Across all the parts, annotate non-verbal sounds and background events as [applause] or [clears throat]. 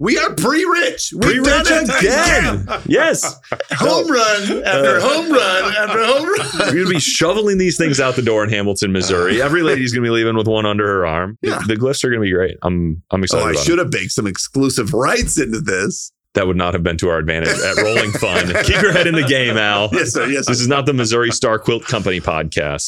We are pre-rich. We've Pre done rich it again. [laughs] yes. Uh, uh, home run after home run after home run. We're going to be shoveling these things out the door in Hamilton, Missouri. Uh, Every [laughs] lady's going to be leaving with one under her arm. The- Yeah. The, glyphs are going to be great. I'm I'm Oh, excited I about it. should have baked some exclusive rights into this. That would not have been to our advantage at Rolling Fun. [laughs] Keep your head in the game, Al. Yes, sir. Yes, sir. This is not the Missouri Star Quilt Company podcast.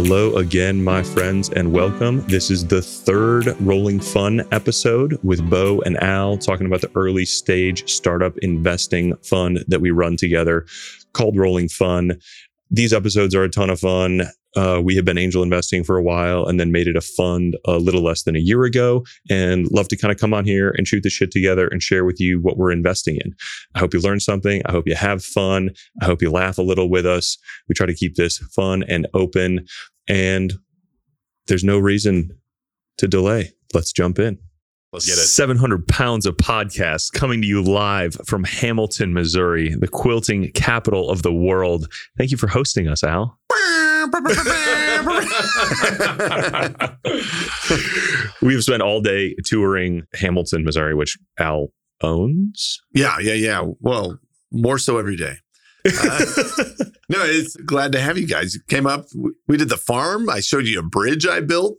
Hello again, my friends, and welcome. This is the third Rolling Fun episode with Bo and Al talking about the early stage startup investing fund that we run together called Rolling Fun. These episodes are a ton of fun. Uh, we have been angel investing for a while and then made it a fund a little less than a year ago and love to kind of come on here and shoot the shit together and share with you what we're investing in. I hope you learn something. I hope you have fun. I hope you laugh a little with us. We try to keep this fun and open and there's no reason to delay. Let's jump in. Let's get it. 700 pounds of podcasts coming to you live from Hamilton, Missouri, the quilting capital of the world. Thank you for hosting us, Al. [laughs] We've spent all day touring Hamilton, Missouri, which Al owns. yeah, yeah, yeah. Well, more so every day. [laughs] Uh, no, it's glad to have you guys. You came up. We did the farm. I showed you a bridge I built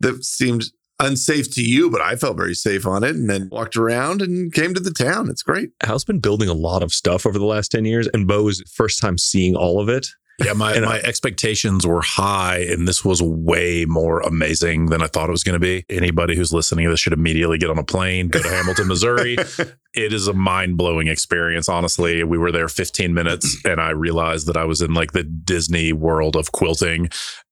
that seemed unsafe to you, but I felt very safe on it. And then walked around and came to the town. It's great. Al's been building a lot of stuff over the last 10 years, and Bo is first time seeing all of it. Yeah, my, [laughs] And, my expectations were high, and this was way more amazing than I thought it was going to be. Anybody who's listening to this should immediately get on a plane, go to Hamilton, Missouri. [laughs] It is a mind blowing experience, honestly. We were there 15 minutes, [clears throat] and I realized that I was in like the Disney world of quilting.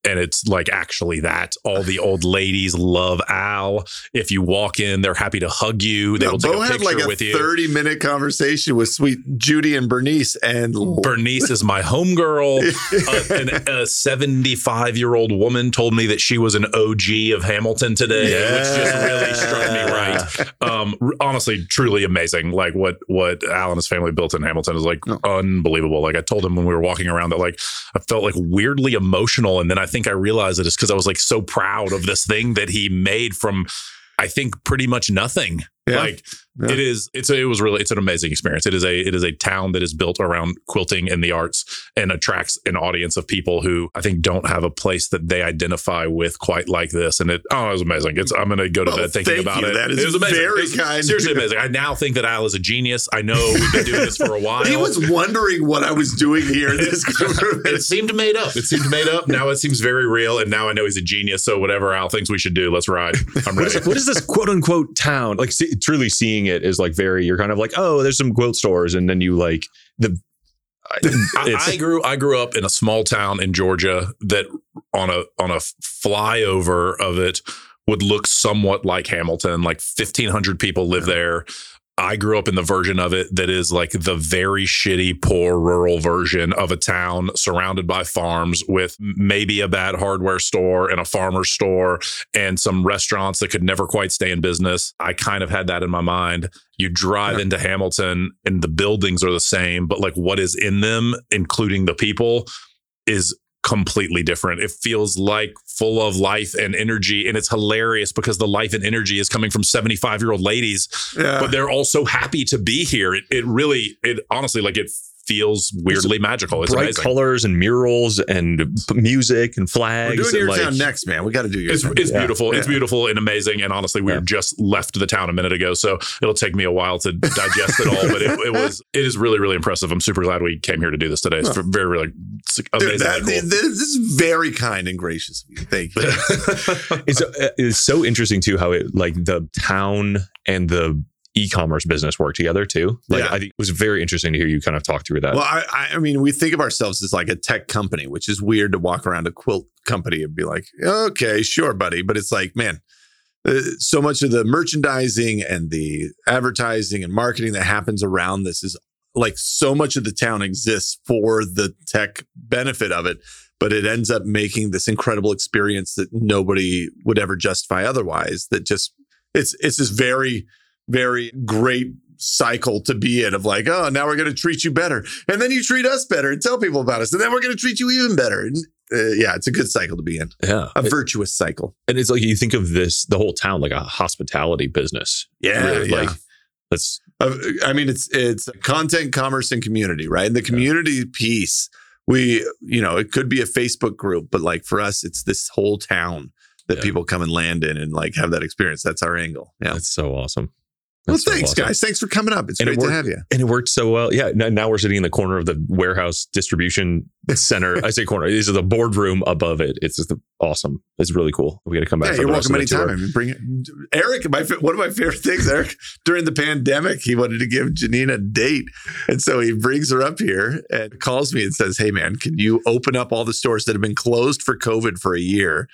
And it's like actually that. All the old [sighs] ladies love Al. If you walk in, they're happy to hug you. They No, will take Bo a picture like a with you. 30 minute conversation with sweet Judy and Bernice. And Bernice is my homegirl. [laughs] Uh, a 75 year old woman told me that she was an OG of Hamilton today, which just really struck me right. Um, honestly, truly amazing. Like what what Al and his family built in Hamilton is like Oh. unbelievable. Like I told him when we were walking around that like I felt like weirdly emotional, and then I think I realized that it's because I was like so proud of this thing that he made from. I think pretty much nothing. Yeah. Like Yeah. it is. It's a, it was really. It's an amazing experience. It is a. It is a town that is built around quilting and the arts and attracts an audience of people who I think don't have a place that they identify with quite like this. And it. Oh, it was amazing. It's. I'm going to go to Well, bed thinking about you. it. That is it was amazing. very was kind. Seriously amazing. I now think that Al is a genius. I know we've been doing this for a [laughs] while. he was wondering what I was doing here. in This [laughs] it seemed made up. It seemed made up. Now it seems very real. And now I know he's a genius. So whatever Al thinks we should do, let's ride. I'm ready. is, what is this quote unquote town? Like, see, truly seeing it is like very, you're kind of like, oh, there's some quilt stores. And then you like, the, I, [laughs] I grew I grew up in a small town in Georgia that on a on a flyover of it would look somewhat like Hamilton. Like fifteen hundred people live there. I grew up in the version of it that is like the very shitty, poor rural version of a town surrounded by farms with maybe a bad hardware store and a farmer store and some restaurants that could never quite stay in business. I kind of had that in my mind. You drive Yeah. into Hamilton and the buildings are the same, but like what is in them, including the people, is completely different. It feels like full of life and energy. And it's hilarious because the life and energy is coming from 75 year old ladies, yeah. but they're all so happy to be here. It, it really, it honestly, like it feels weirdly magical. It's bright amazing. colors and murals and music and flags. We're flags. doing your like, town next, man. We got to do your It's, town. it's Yeah. beautiful. It's beautiful and amazing. And honestly, we Yeah. just left the town a minute ago, so it'll take me a while to digest it all. But it, it was, it is really, really impressive. I'm super glad we came here to do this today. It's Huh. very, really it's Dude, amazing. that- this is very kind and gracious of you. Thank you. [laughs] it's, uh, it's so interesting too how it like the town and the e-commerce business work together too. Like Yeah. I think it was very interesting to hear you kind of talk through that. Well, I, I- mean, we think of ourselves as like a tech company, which is weird to walk around a quilt company and be like, okay, sure, buddy. But it's like, man, uh, so much of the merchandising and the advertising and marketing that happens around this is like so much of the town exists for the tech benefit of it. But it ends up making this incredible experience that nobody would ever justify otherwise. That just it's it's this very very great cycle to be in of like, oh, now we're going to treat you better. And then you treat us better and tell people about us. And then we're going to treat you even better. And uh, yeah, it's a good cycle to be in, Yeah. a virtuous cycle. And it's like you think of this, the whole town, like a hospitality business. Really, Like that's Uh, I mean, it's it's content, commerce, and community, right? And the community piece, we, you know, it could be a Facebook group, but like for us, it's this whole town that Yeah. people come and land in and like have that experience. That's our angle. Yeah. that's so awesome. Well, That's so thanks, awesome. guys. Thanks for coming up. It's And it great to have you. And it worked so well. Yeah. Now, now we're sitting in the corner of the warehouse distribution center. [laughs] I say corner. This is the boardroom above it. It's just awesome. It's really cool. We got to come back. Yeah, you're welcome anytime. I mean, bring it. Eric, my one of my favorite things, Eric, during the pandemic, he wanted to give Janine a date. And so he brings her up here and calls me and says, Hey, man, can you open up all the stores that have been closed for COVID for a year?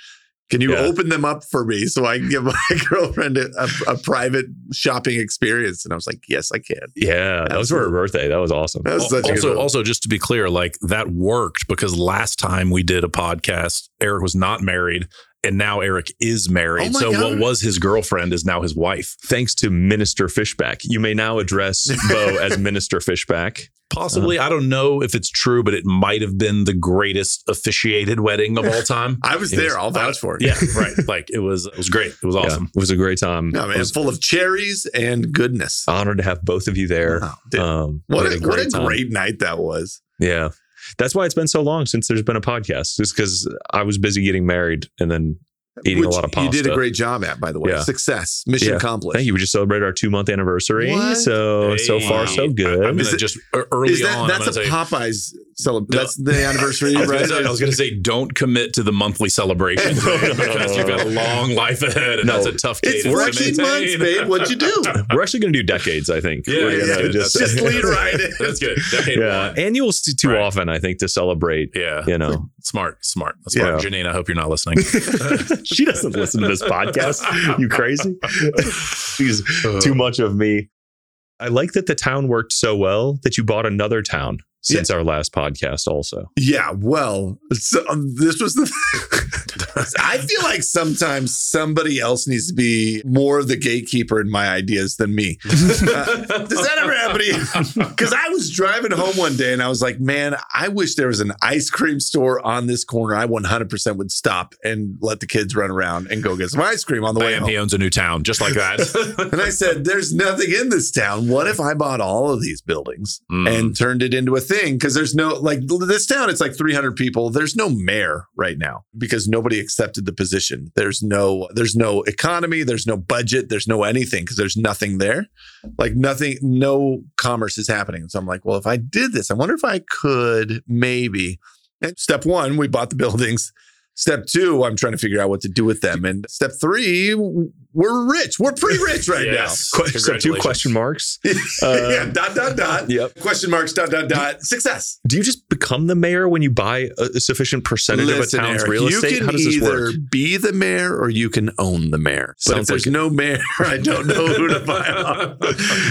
Can you Yeah. open them up for me so I can give [laughs] my girlfriend a, a, a private shopping experience? And I was like, Yes, I can. Yeah. That was for her birthday. That was awesome. That was such a good also, also, just to be clear, like that worked because last time we did a podcast, Eric was not married, and now Eric is married. Oh so God. what was his girlfriend is now his wife. Thanks to Minister Fishback. You may now address Bo [laughs] as Minister Fishback. Possibly, I don't know if it's true, but it might have been the greatest officiated wedding of all time. [laughs] I was It there. was- I'll vouch for it. Yeah, right. Like it was, it was great. It was Yeah, awesome. it was a great time. No, man, was full of cherries and goodness. honored to have both of you there. Wow. Um, what a, what a time. great night that was. Yeah. That's why it's been so long since there's been a podcast. Just because I was busy getting married and then eating a lot of pasta. You did a great job at, by the way. Yeah. Success, mission Yeah. accomplished. Thank you. We just celebrated our two month anniversary. What? So so far so good. I, am Is gonna it- just uh, early Is that on. that's I'm a say, Popeyes celebration? That's the anniversary, [laughs] I was, right? gonna say, I was gonna say, don't commit to the monthly celebration No, no, no, because no, you've got a long life ahead, and No. that's a tough it's cadence to 14 months, babe. What'd you do? [laughs] We're actually going to do decades, I think. Yeah, We're yeah, gonna yeah. just, Just [laughs] lead right in. That's good. Decade yeah. one. Annuals too, too Right. often, I think, to celebrate. Yeah. You know, Smart, smart, smart. Yeah. Janine, I hope you're not listening. she doesn't listen to this podcast. You crazy? She's too uh. much of me. I like that the town worked so well that you bought another town since our last podcast, also. Yeah, well, so, um, this was the. [laughs] I feel like sometimes somebody else needs to be more of the gatekeeper in my ideas than me. [laughs] Uh, does that ever you? [laughs] Because I was driving home one day and I was like, man, I wish there was an ice cream store on this corner. I 100% would stop and let the kids run around and go get some ice cream on the way home. he owns a new town, just like that. [laughs] And I said, there's nothing in this town. What if I bought all of these buildings Mm. and turned it into a thing? Because there's no, like, this town, it's like 300 people. There's no mayor right now because nobody accepted the position. There's no, there's no economy. There's no budget. There's no anything because there's nothing there. Like, nothing, no commerce is happening. So I'm like, well, if I did this, I wonder if I could maybe. And step one, we bought the buildings. Step two, I'm trying to figure out what to do with them. And step three, we're rich. We're pretty rich right [laughs] Yes. Que- So two question marks. [laughs] Uh, yeah, dot, dot, dot. Yep. Question marks, dot, dot, dot. Success. Do you just become the mayor when you buy a, a sufficient percentage Listen, of a town's Eric, real you estate? can How does this either work? be the mayor or you can own the mayor. But if Sounds there's like- no mayor, [laughs] I don't know who to buy off.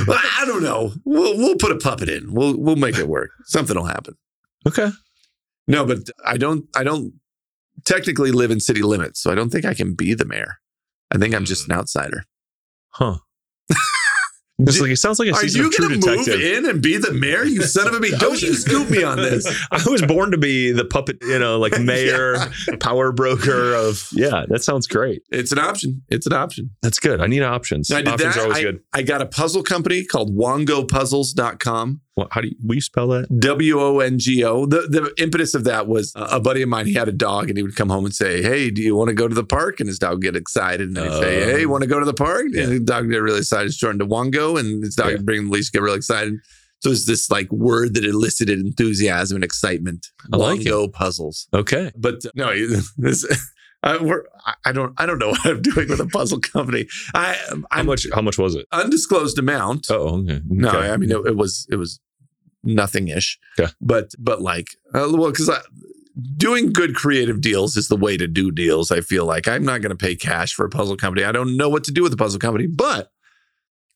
Well, I don't know. We'll we'll put a puppet in. We'll we'll make it work. Something will happen. Okay. No, but I don't I don't technically live in city limits, so I don't think I can be the mayor. I think I'm just an mm. outsider. Huh. [laughs] It's like, it sounds like a Are you going to move in and be the mayor? You son of a bitch! [laughs] Don't you scoop me on this. [laughs] I was born to be the puppet, you know, like [laughs] mayor, power broker of. Yeah, that sounds great. It's an option. It's an option. That's good. I need options. I did options that. are always I, good. I got a puzzle company called wongopuzzles.com. What, how do you, will you spell that? W O N G O. The the impetus of that was uh, a buddy of mine. He had a dog, and he would come home and say, "Hey, do you want to go to the park?" And his dog would get excited, and I'd say, Oh. "Hey, want to go to the park?" Yeah. And the dog would get really excited. Joined to Wongo, and it's not Yeah. would bring the leash, get really excited. So it's this like word that elicited enthusiasm and excitement. I like it. Puzzles. Okay. But uh, no, [laughs] this. [laughs] I, we're, I- don't. I don't know [laughs] what I'm doing with a puzzle company. I, How I'm much? How much was it? undisclosed amount. Oh, okay. No, Okay. I mean it, it was it was nothing ish. Okay. But but like uh, well because doing good creative deals is the way to do deals. I feel like I'm not going to pay cash for a puzzle company. I don't know what to do with a puzzle company, but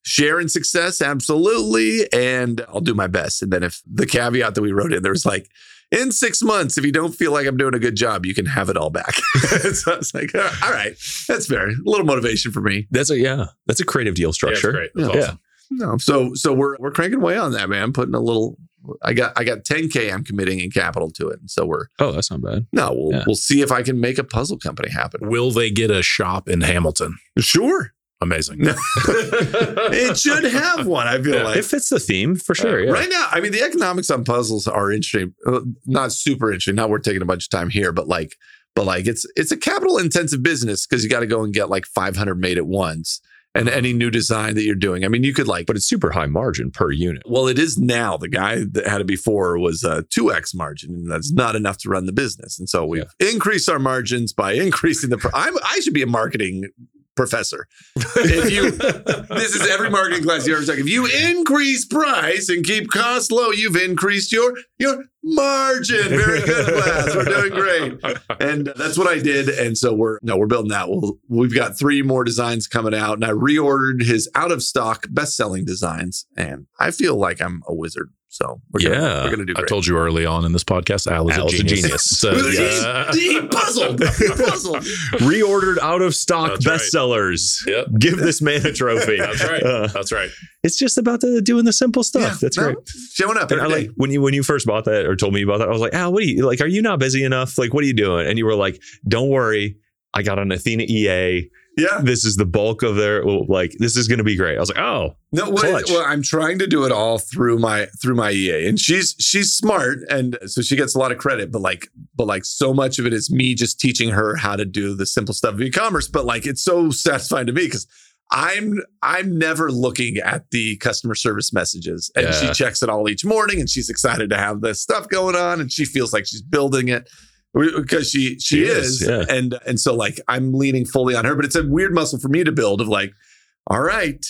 share in success absolutely, and I'll do my best. And then if the caveat that we wrote in there was like. In six months, if you don't feel like I'm doing a good job, you can have it all back. [laughs] so I was like, all right, that's fair. A little motivation for me. That's a yeah. That's a creative deal Yeah, it's structure. great. That's Yeah. awesome. No, so so we're we're cranking away on that, man. Putting a little I got I got 10k I'm committing in capital to it, and so we're Oh, that's not bad. no, we'll Yeah. we'll see if I can make a puzzle company happen. Will they get a shop in Hamilton? Sure, Amazing. [laughs] It should have one. I feel Yeah. like It fits the theme for sure. yeah. Right now, I mean, the economics on puzzles are interesting. Uh, Not super interesting. Not worth taking a bunch of time here, but like, but like, it's it's a capital intensive business because you got to go and get like 500 made at once, and any new design that you're doing. I mean, you could like, But it's super high margin per unit. well, it is now. The guy that had it before was a two x margin, and that's not enough to run the business. And so we've increased our margins by increasing the. Pr- I'm, I should be a marketing professor. If you, [laughs] this is every marketing class you ever took. If you increase price and keep costs low, you've increased your your margin. Very good, class. We're doing great, and that's what I did. And so we're no, we're building that. We'll, we've got three more designs coming out, and I reordered his out of stock best selling designs, and I feel like I'm a wizard. So we're gonna, Yeah. we're gonna do I told you early on in this podcast, Al is Al's a a genius. genius. So, He's- yeah. he puzzled, [laughs] puzzled. Reordered out of stock That's right. bestsellers. Yep. Give this man a trophy. That's right. Uh, That's right. it's just about the doing the simple stuff. Yeah, That's no, great. Showing up And I every like when you when you first bought that or told me about that, I was like, Al, what are you like? Are you not busy enough? Like, what are you doing? And you were like, Don't worry, I got an Athena EA. Yeah. This is the bulk of their like. This is going to be great. I was like, Oh, No, well, well, I'm trying to do it all through my through my EA, and she's she's smart, and so she gets a lot of credit. But like, but like, so much of it is me just teaching her how to do the simple stuff of e-commerce. But like, it's so satisfying to me because I'm I'm never looking at the customer service messages, and she checks it all each morning, and she's excited to have this stuff going on, and she feels like she's building it because she she, She is, is, yeah. and and so like I'm leaning fully on her, but it's a weird muscle for me to build of like, all right,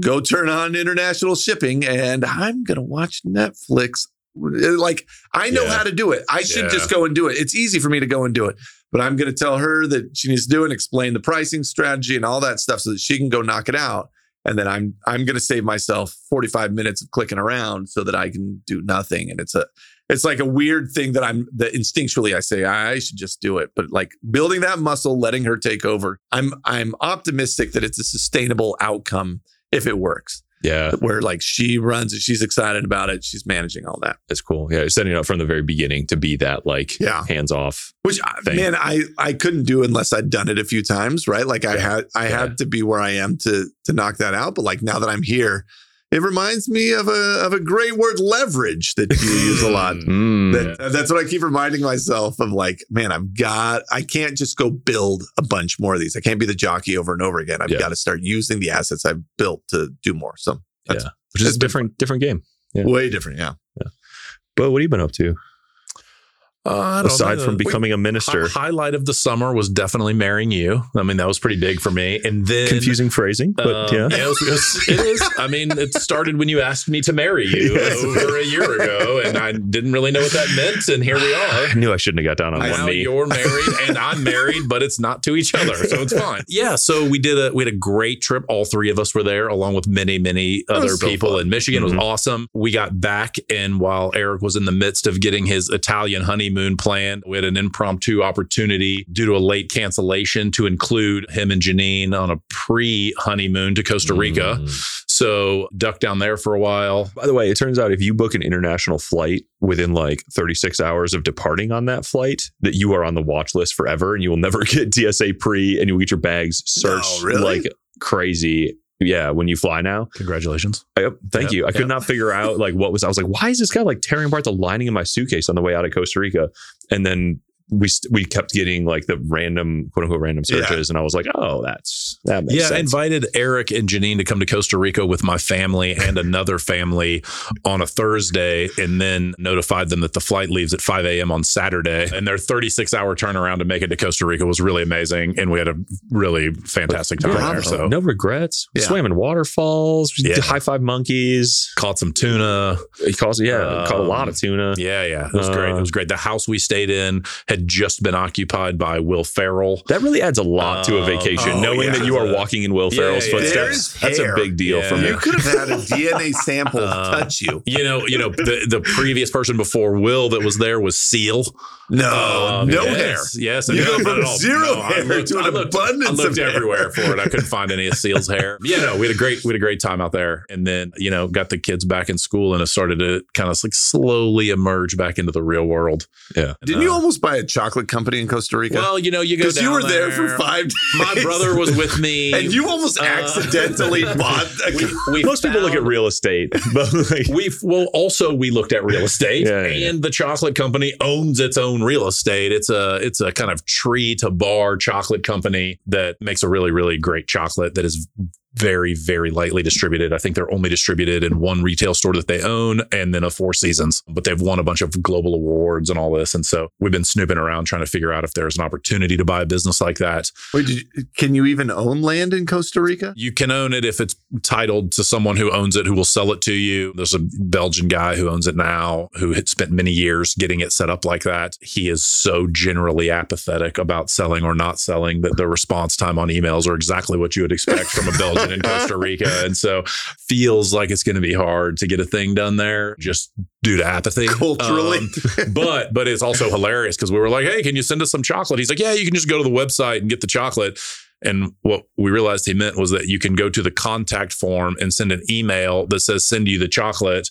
go turn on international shipping, and I'm gonna watch Netflix. Uh, like I know Yeah. how to do it. I should Yeah. just go and do it. It's easy for me to go and do it. But I'm going to tell her that she needs to do it, and explain the pricing strategy and all that stuff, so that she can go knock it out. And then I'm I'm going to save myself 45 minutes of clicking around so that I can do nothing. And it's a it's like a weird thing that I'm that instinctually I say I should just do it. But like building that muscle, letting her take over, I'm I'm optimistic that it's a sustainable outcome if it works. yeah, Where like she runs it, she's excited about it, she's managing all that. it's cool. Yeah, setting it up from the very beginning to be that like Yeah. hands off. Which uh, thing. man, I I couldn't do unless I'd done it a few times, right? Like I Yeah. had I Yeah. had to be where I am to to knock that out. But like now that I'm here, it reminds me of a of a great word leverage that you use a lot. [laughs] Mm. That, that's what I keep reminding myself of. Like, man, I've got. I can't just go build a bunch more of these. I can't be the jockey over and over again. I've Yeah. got to start using the assets I've built to do more. So that's Yeah. Which is a different different game. Yeah. way different. Yeah. Yeah. But what have you been up to Uh, I don't aside know. from We- becoming a minister? Hi- highlight of the summer was definitely marrying you. I mean, that was pretty big for me. And then Confusing phrasing, but Um, yeah. it, was, it was- it is. I mean, it started when you asked me to marry you [laughs] Yes. over a year ago, and I didn't really know what that meant. And here we are. I knew I shouldn't have got down on Now one knee. you're married and I'm married, but it's not to each other, so it's fine. Yeah, so we did a we had a great trip. All three of us were there, along with many many other so people fun. in Michigan. It Mhm. was awesome. We got back, and while Eric was in the midst of getting his Italian honeymoon planned, we had an impromptu opportunity due to a late cancellation to include him and Janine on a pre honeymoon to Costa Rica. Mm. So duck down there for a while. By the way, it turns out if you book an international flight within like 36 hours of departing on that flight, that you are on the watch list forever and you will never [laughs] get TSA pre and you'll get your bags searched really? like crazy. Yeah, when you fly now. Congratulations. Yep, oh, thank Yep, you. I could not figure out like what was. I was like, why is this guy like tearing apart the lining of my suitcase on the way out of Costa Rica? And then we st- we kept getting like the random quote unquote random Yeah. searches, and I was like, oh, that's that makes yeah, I invited Eric and Janine to come to Costa Rica with my family and another family on a Thursday, and then notified them that the flight leaves at 5 a.m. on Saturday. And their 36 hour turnaround to make it to Costa Rica was really amazing. And we had a really fantastic time Bravo. there. So no regrets. Yeah. Swam in waterfalls. Yeah. High five monkeys. caught some tuna. He calls yeah, caught a lot of tuna. Yeah, yeah. It was great. It Uh, was great. The house we stayed in had just been occupied by Will Ferrell. That really adds a lot to a Um, vacation, oh, knowing yeah. that you are walking in Will Yeah, Ferrell's yeah. footsteps. There's That's a big deal for me. You could have had a [laughs] DNA sample Uh, touch you. You know, you know, the, the previous person before Will that was there was Seal. No, Um, no yes, hair. Yes, You no, go not from at all. zero I hair looked- to an I looked- abundance I looked of hair. everywhere for it. I couldn't [laughs] find any of Seal's hair. Yeah, no, we had a great we had a great time out there, and then you know got the kids back in school and it started to kind of like slowly emerge back into the real world. Yeah. Didn't you almost buy a chocolate company in Costa Rica? Well, you know, you go because you were there for five days. My brother was with me, [laughs] and you almost Uh, accidentally [laughs] bought. A, we, we Most people look at real estate, but like, We well also we looked at real estate, Yeah, yeah, yeah. and the chocolate company owns its own real estate. It's a it's a kind of tree to bar chocolate company that makes a really really great chocolate that is very very lightly distributed. I think they're only distributed in one retail store that they own, and then a Four Seasons. But they've won a bunch of global awards and all this, and so we've been snooping around trying to figure out if there's an opportunity to buy a business like that. wait, did you, can you even own land in Costa Rica? You can own it if it's titled to someone who owns it, who will sell it to you. There's a Belgian guy who owns it now, who had spent many years getting it set up like that. He is so generally apathetic about selling or not selling that the response time on emails are exactly what you would expect from a [laughs] Belgian in Costa Rica. And so feels like it's going to be hard to get a thing done there just due to apathy. Culturally. Um, [laughs] but but it's also hilarious because we were like, hey, can you send us some chocolate? He's like, yeah, you can just go to the website and get the chocolate. And what we realized he meant was that you can go to the contact form and send an email that says send you the chocolate.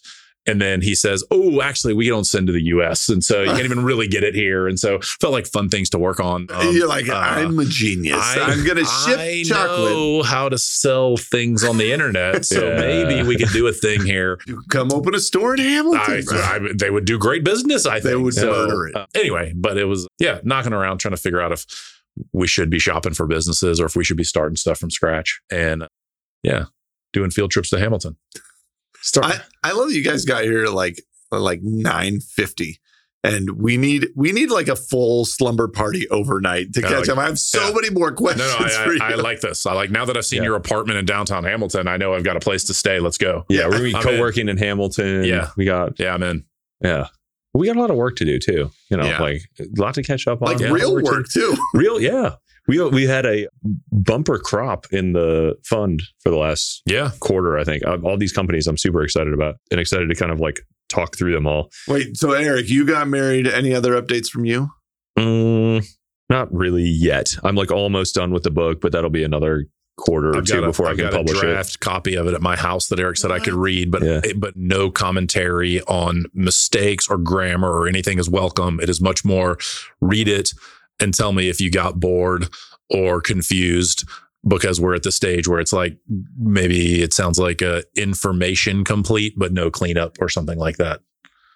And then he says, Oh, actually, we don't send to the US. And so you can't [laughs] even really get it here. And so felt like fun things to work on. Um, You're like, uh, I'm a genius. I- am going to ship I chocolate. know how to sell things on the internet. [laughs] So Yeah. maybe we could do a thing here. You come open a store in Hamilton. I, I, they would do great business. I think They would So, murder it. uh, anyway, but it was yeah, knocking around trying to figure out if we should be shopping for businesses or if we should be starting stuff from scratch. And uh, yeah, doing field trips to Hamilton. Start, I, I love that you guys got here at like like 950 and we need we need like a full slumber party overnight to Yeah, catch like- up. I have so yeah. many more No, questions no, for. I, I, I like this. I like now that I've seen Yeah. your apartment in downtown Hamilton. I know I've got a place to stay. Let's go. yeah, we're I'm co-working in Hamilton. Yeah. we got Yeah, I'm in. yeah, we got a lot of work to do too. You know, Yeah. like a lot to catch up on. like Yeah, real work too. real, yeah. We we had a bumper crop in the fund for the last Yeah. quarter. I think all these companies I'm super excited about and excited to kind of like talk through them all. Wait, so Eric, you got married. Any other updates from you? Mm, not really yet. I'm like almost done with the book, but that'll be another quarter or I've two got a- before I I've can got a publish it. draft copy of it at my house that Eric said I could read, but Yeah. but no commentary on mistakes or grammar or anything is welcome. It is much more read it and tell me if you got bored or confused because we're at the stage where it's like maybe it sounds like a information complete but no cleanup or something like that.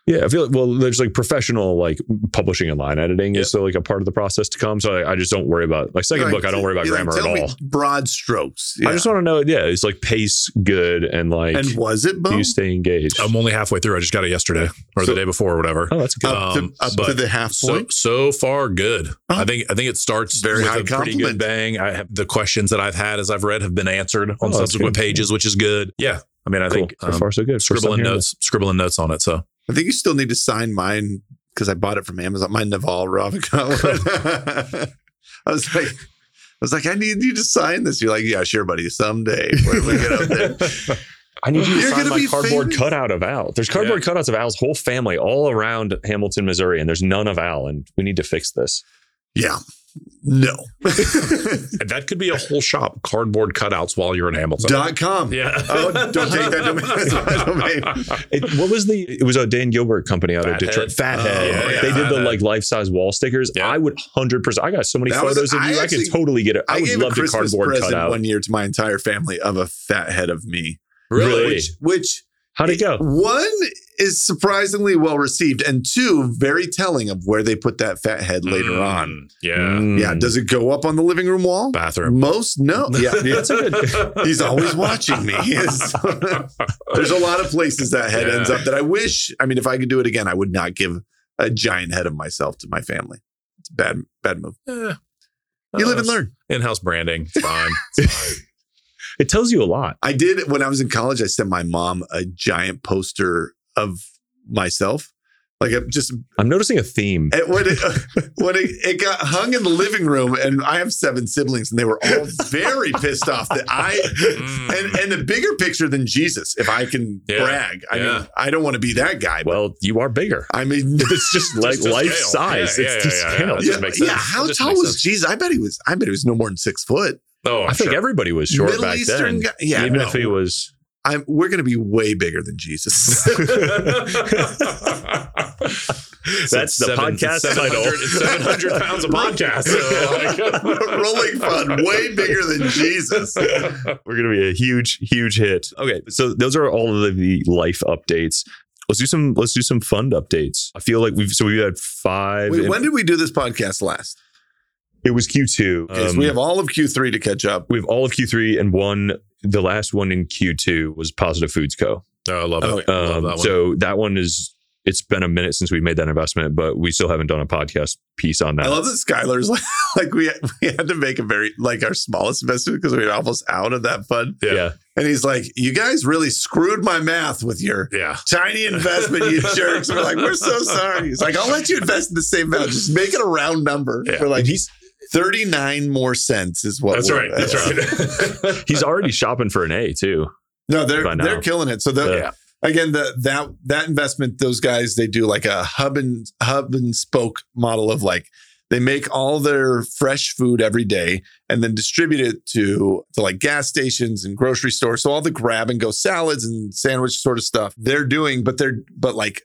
Yeah, I feel like, well, there's like professional like publishing and line editing Yeah. is still like a part of the process to come. So I, I just don't worry about my second Like, book. I don't worry about you're like, grammar tell at me all. Broad strokes. I just want to know, yeah, it's like pace good and like and was it do Bo? you stay engaged? I'm only halfway through. I just got it yesterday or So- the day before or whatever. oh, that's good. up, um, to, up but to the half So point? so far, good. Oh. I think I think it starts Very with high a pretty good bang. I have the questions that I've had as I've read have been answered on Oh, subsequent pages, which is good. Yeah, I mean, I cool. think so um, far so good. Scribbling notes, scribbling notes on it. So I think you still need to sign mine because I bought it from Amazon. My Naval Ravikant. [laughs] I was like, I was like, I need you to sign this. You're like, yeah, sure, buddy. Someday when we get up there. [laughs] I need you to You're sign my cardboard famous. cutout of Al. There's cardboard cutouts of Al's whole family all around Hamilton, Missouri, and there's none of Al, and we need to fix this. Yeah. No. and [laughs] that could be a whole shop, cardboard cutouts while you're in Hamilton. Dot com. Yeah. Oh, don't take that domain. [laughs] That's my domain. It, what was the? It was a Dan Gilbert company out of Fathead. Detroit. Fathead. Oh, yeah, they did the Fathead. like life size wall stickers. Yeah. I would hundred percent. I got so many That was- photos of you. I, actually- could totally get it. I, I, would gave love a to Christmas cardboard present cutout. one year to my entire family of a fat head of me. Really? Which, which How'd it go? one is surprisingly well received, and two, very telling of where they put that fat head later Mm, on. Yeah. Mm. Yeah. Does it go up on the living room wall? Bathroom. Most no. [laughs] Yeah. That's a good. [laughs] He's always watching me. [laughs] There's a lot of places that head Yeah. ends up that I wish. I mean, if I could do it again, I would not give a giant head of myself to my family. It's a bad, bad move. Eh. You live Uh, and learn. In-house branding. It's fine. It's fine. It tells you a lot. I did when I was in college. I sent my mom a giant poster of myself, Like it just I'm noticing a theme. it, when it [laughs] when it, it got hung in the living room, and I have seven siblings, and they were all very pissed off that I Mm. and and the bigger picture than Jesus, if I can Yeah. brag. I Yeah. mean, I don't want to be that guy. Well, you are bigger. I mean, It's just [laughs] like Just life scale. size. Yeah, it's yeah, the yeah, yeah. scale. It yeah, just yeah. How tall was sense. Jesus? I bet he was. I bet he was no more than six foot. Oh, I think sure. everybody was short Middle back Eastern then. guy- yeah, Even no. if he was. I'm. We're going to be way bigger than Jesus. [laughs] [laughs] That's the podcast title. 700 [laughs] pounds of podcast. So like, Rolling Fun, way bigger than Jesus. We're gonna be a huge, huge hit. Okay, so those are all of the life updates. Let's do some. Let's do some fund updates. I feel like we've so we had five. Wait, when did we do this podcast last? It was Q two. Okay, so we have all of Q3 to catch up. we have all of Q three and one. The last one in Q two was Positive Foods Co. Oh, I love it. Oh, love that Um, one. so that one is. It's been a minute since we made that investment, but we still haven't done a podcast piece on that. I love that Skylar's like, [laughs] like we we had to make a very like our smallest investment because we were almost out of that fund. Yeah. yeah. And he's like, "You guys really screwed my math with your yeah. tiny investment, you [laughs] jerks." And we're like, "We're so sorry." He's like, "I'll let you invest in the same amount. Just make it a round number." Yeah. We're like, And he's thirty nine more cents is what. That's we're- right. That's right. [laughs] he's already shopping for an A too. No, they're they're killing it. So the, Yeah. again, the that that investment, those guys, they do like a hub and hub and spoke model of like they make all their fresh food every day and then distribute it to to like gas stations and grocery stores. So all the grab and go salads and sandwich sort of stuff they're doing, but they're but like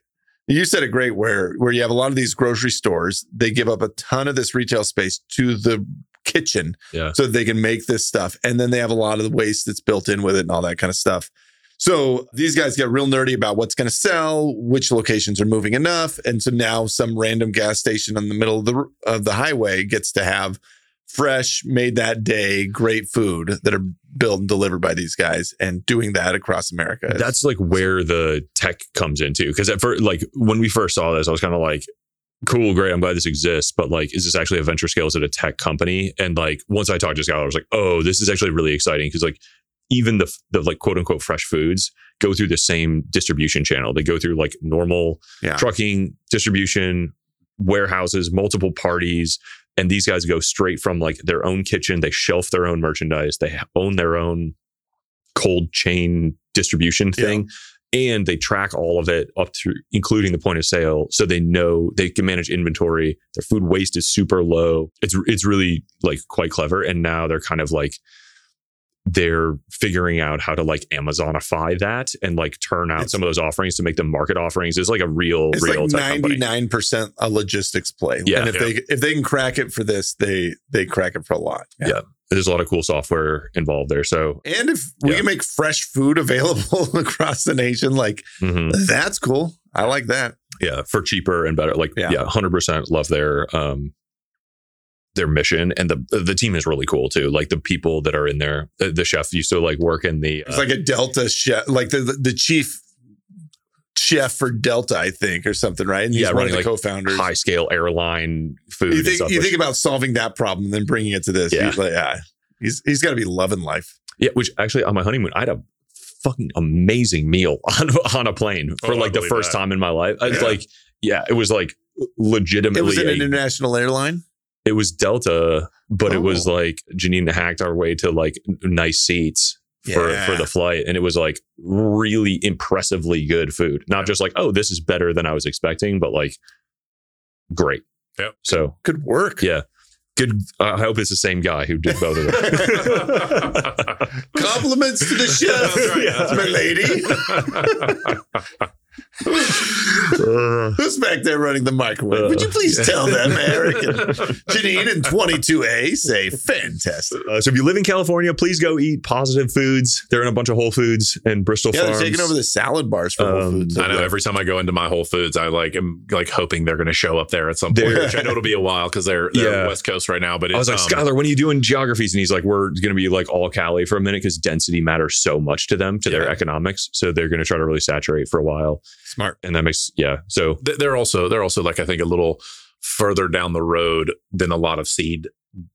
you said it great where where you have a lot of these grocery stores, they give up a ton of this retail space to the kitchen Yeah. so that they can make this stuff. And then they have a lot of the waste that's built in with it and all that kind of stuff. So these guys get real nerdy about what's going to sell, which locations are moving enough, and so now some random gas station in the middle of the of the highway gets to have fresh, made that day, great food that are built and delivered by these guys, and doing that across America. is- That's like where the tech comes into. Because at first, like when we first saw this, I was kind of like, cool, great. I'm glad this exists. But like, is this actually a venture scale? Is it a tech company? And like, once I talked to Skylar, I was like, oh, this is actually really exciting. Because like, even the, the like quote unquote fresh foods go through the same distribution channel. They go through like normal Yeah. trucking, distribution, warehouses, multiple parties. And these guys go straight from like their own kitchen. They shelf their own merchandise. They own their own cold chain distribution Yeah. thing. And they track all of it up through, including the point of sale. So they know they can manage inventory. Their food waste is super low. It's it's really like quite clever. And now they're kind of like they're figuring out how to like Amazonify that and like turn out It's- some of those offerings to make them market offerings. It's like a real, it's real like ninety nine percent a logistics play. Yeah. and if Yeah. they if they can crack it for this, they they crack it for a lot. Yeah. There's a lot of cool software involved there. So And if we Yeah. can make fresh food [laughs] available [laughs] across the nation, like mhm. that's cool. I like that. yeah, for cheaper and better. Like Yeah. yeah, hundred percent love their um their mission and the the team is really cool too. Like the people that are in there. The, the chef used to like work in the It's uh, like a Delta chef, like the, the the chief chef for Delta, I think, or something, right? And he's Yeah, one of running, the like, co-founders. high scale airline food. You and think stuff, you think about solving that problem and then bringing it to this? Yeah. He's like, yeah, he's he's got to be loving life. yeah, which actually on my honeymoon I had a fucking amazing meal [laughs] on on a plane for Oh, like the first that. time in my life. It's Yeah. like yeah, it was like legitimately It was an a- international airline. It was Delta, but it was Oh. like Janine hacked our way to like nice seats for, Yeah. for the flight. And it was like really impressively good food. Not just like, oh, this is better than I was expecting, but like great. Yep. So Good work. yeah. Good. I hope it's the same guy who did both of them. [laughs] Compliments to the chef, [laughs] That's right, my lady. [laughs] Who's back there running the microwave? Would you please tell them, Eric and [laughs] Janine and 22A say fantastic. Uh, so if you live in California, please go eat positive foods. They're in a bunch of Whole Foods and Bristol Yeah, Farms. they're taking over the salad bars for Whole Um, Foods. I know every time I go into my Whole Foods, I like am like hoping they're going to show up there at some point. Which I know it'll be a while because they're, they're Yeah. West Coast right now. But I was like, um, Skylar, when are you doing geographies? And he's like, we're going to be like all Cali for a minute because density matters so much to them, to their economics. So they're going to try to really saturate for a while. Smart. And that makes, yeah. So they're also they're also like I think a little further down the road than a lot of seed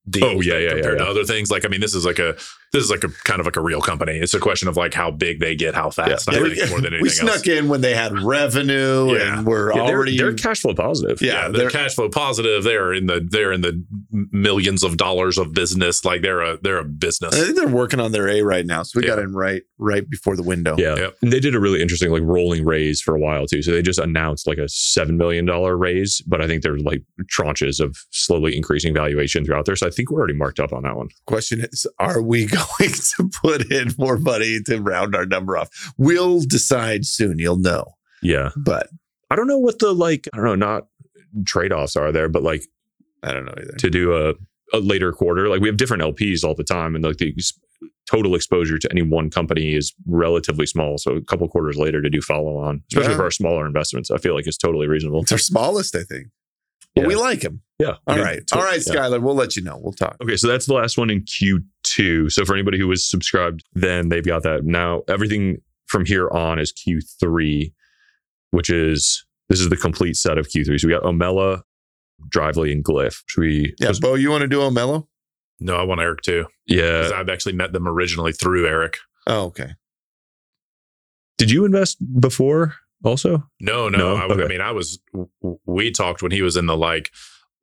deals Oh, yeah, yeah, yeah, compared yeah. to other things. Like, I mean, this is like a this is like a kind of like a real company. It's a question of like how big they get, how fast. Yeah. I we, think more than [laughs] anything we else. snuck in when they had revenue Yeah. and we're Yeah, they're, already they're cash flow positive. Yeah, yeah, they're they're- cash flow positive. They're in the they're in the millions of dollars of business. Like they're a they're a business. I think they're working on their A right now. So we got Yeah. in right right before the window. Yeah. Yep. And they did a really interesting like rolling raise for a while too. So they just announced like a $7 million raise, but I think they're like tranches of slowly increasing valuation throughout there. So I think we're already marked up on that one. Question is, are we [laughs] going to put in more money to round our number off? We'll decide soon. You'll know. Yeah. But I don't know what the like, I don't know, not trade offs are there, but like I don't know either. to do a, a later quarter, like we have different LPs all the time. And like the ex- total exposure to any one company is relatively small. So a couple quarters later to do follow on, especially Yeah. for our smaller investments, I feel like it's totally reasonable. It's our smallest, I think. But Yeah. we like him. Yeah. All I mean, right. to- All right, yeah. Skylar. We'll let you know. We'll talk. Okay, so that's the last one in Q2. So for anybody who was subscribed, then they've got that. Now everything from here on is Q3, which is this is the complete set of Q3. So we got Omella, Drively, and Glyph. Should we? Yeah, Bo, you want to do Omella? no, I want Eric too. yeah. 'Cause I've actually met them originally through Eric. Oh, okay. Did you invest before also? No, no. No? I, w- I Okay. mean, I was. We talked when he was in the like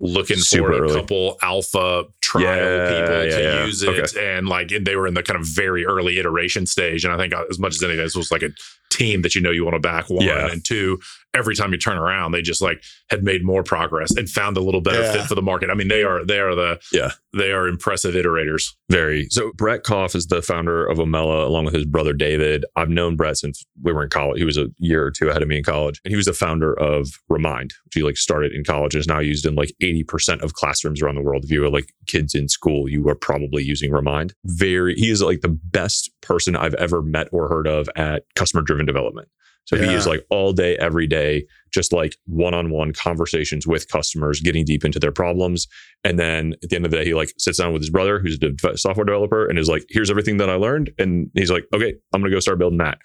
looking Super for a early. couple alpha trial Yeah, people yeah, to yeah. use it, and like they were in the kind of very early iteration stage. And I think uh, as much as anything, this was like a team that you know you want to back. One Yeah. and two. Every time you turn around, they just like had made more progress and found a little better Yeah. fit for the market. I mean, they are they are the Yeah. they are impressive iterators. Very. So Brett Kopf is the founder of Omella along with his brother David. I've known Brett since we were in college. He was a year or two ahead of me in college. And he was the founder of Remind, which he like started in college and is now used in like 80% of classrooms around the world. If you are like kids in school, you are probably using Remind. Very he is like the best person I've ever met or heard of at customer driven development. So he Yeah. is like all day, every day, just like one on one conversations with customers, getting deep into their problems. And then at the end of the day, he like sits down with his brother, who's a software developer, and is like, "Here's everything that I learned." And he's like, "Okay, I'm gonna go start building that."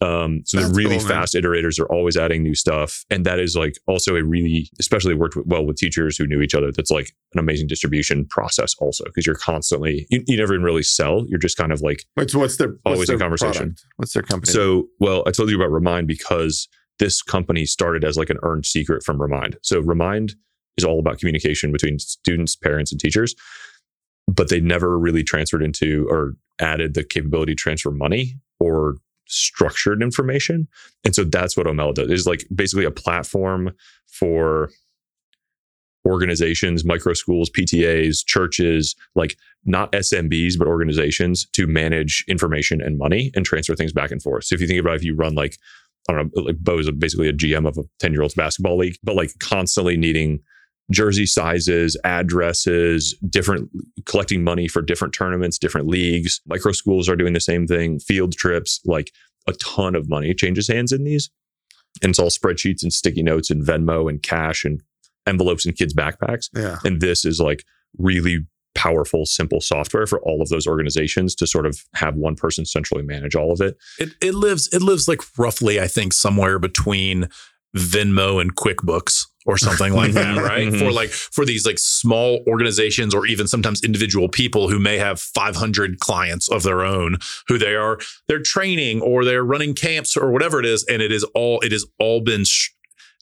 Um, so That's the really cool, fast iterators are always adding new stuff, and that is like also a really, especially worked with, well with teachers who knew each other. That's like an amazing distribution process, also because you're constantly you, you never even really sell. You're just kind of like What's what's their what's Always their in conversation. product? What's their company? so, well, I told you about Remind because this company started as like an earned secret from Remind. So, Remind is all about communication between students, parents, and teachers, but they never really transferred into or added the capability to transfer money or structured information. And so that's what Omella does. Is like basically a platform for organizations, micro schools, PTAs, churches, like not SMBs, but organizations to manage information and money and transfer things back and forth. So if you think about if you run like, I don't know, like Bo is basically a GM of a 10 year old's basketball league, but like constantly needing jersey sizes, addresses, different collecting money for different tournaments, different leagues. Micro schools are doing the same thing, field trips, like a ton of money changes hands in these. And it's all spreadsheets and sticky notes and Venmo and cash and envelopes in kids' backpacks. yeah. And this is like really powerful, simple software for all of those organizations to sort of have one person centrally manage all of it. It it lives it lives like roughly, I think, somewhere between Venmo and QuickBooks or something like that, [laughs] right? For like for these like small organizations or even sometimes individual people who may have 500 clients of their own who they are they're training or they're running camps or whatever it is and it is all it has all been sh-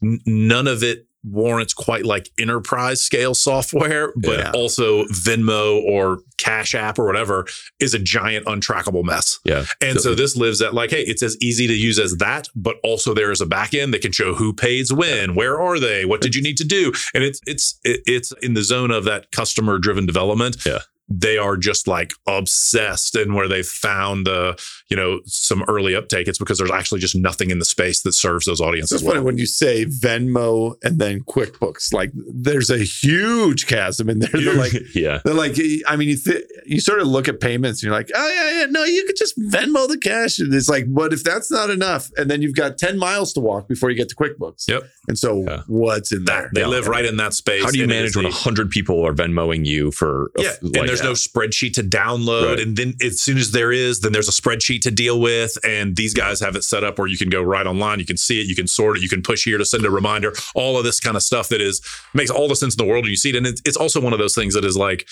none of it warrants quite like enterprise scale software but Yeah. also Venmo or Cash App or whatever is a giant untrackable mess. Yeah. And So- so this lives at like, hey, it's as easy to use as that, but also there is a back end that can show who pays when, where are they, what did you need to do, and it's it's it's in the zone of that customer driven development. Yeah. They are just like obsessed, and where they found the you know some early uptake, it's because there's actually just nothing in the space that serves those audiences just funny well. when you say Venmo and then QuickBooks. Like, there's a huge chasm in there. They're [laughs] like, yeah. they're like, I mean, you th- you sort of look at payments and you're like, oh yeah, yeah, no, you could just Venmo the cash. And it's like, but if that's not enough, and then you've got ten miles to walk before you get to QuickBooks. Yep. And so, Yeah. what's in there? That they Yeah. live right in that space. How do you manage when a hundred people are Venmoing you for Yeah, f- and like there's that? no spreadsheet to download, Right. and then as soon as there is, then there's a spreadsheet to deal with. And these guys have it set up where you can go right online, you can see it, you can sort it, you can push here to send a reminder, all of this kind of stuff that is makes all the sense in the world, you see it. And it's also one of those things that is like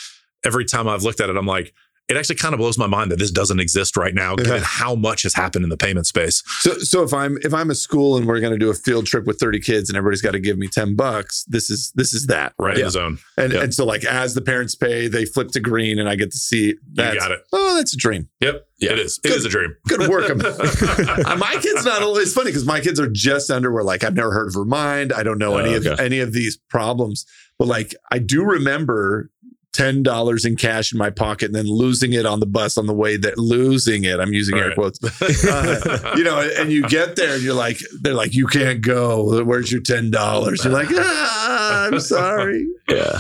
every time I've looked at it, I'm like, it actually kind of blows my mind that this doesn't exist right now, given how much has happened in the payment space. So, so if I'm if I'm a school and we're going to do a field trip with 30 kids and everybody's got to give me 10 bucks, this is this is that Right in Yeah. the zone. And and so like as the parents pay, they flip to green and I get to see. That's, got it. Oh, that's a dream. Yep. Yeah, It is. It Good. is a dream. Good work. Uh, [laughs] [laughs] my kids not only. It's funny because my kids are just under where like I've never heard of Remind. I don't know Oh, any of any of these problems, but like I do remember. Ten dollars in cash in my pocket, and then losing it on the bus on the way that Losing it, I'm using air Right. quotes. [laughs] Uh, you know, and you get there, and you're like, they're like, you can't go. Where's your ten dollars? You're like, ah, I'm [laughs] sorry. Yeah.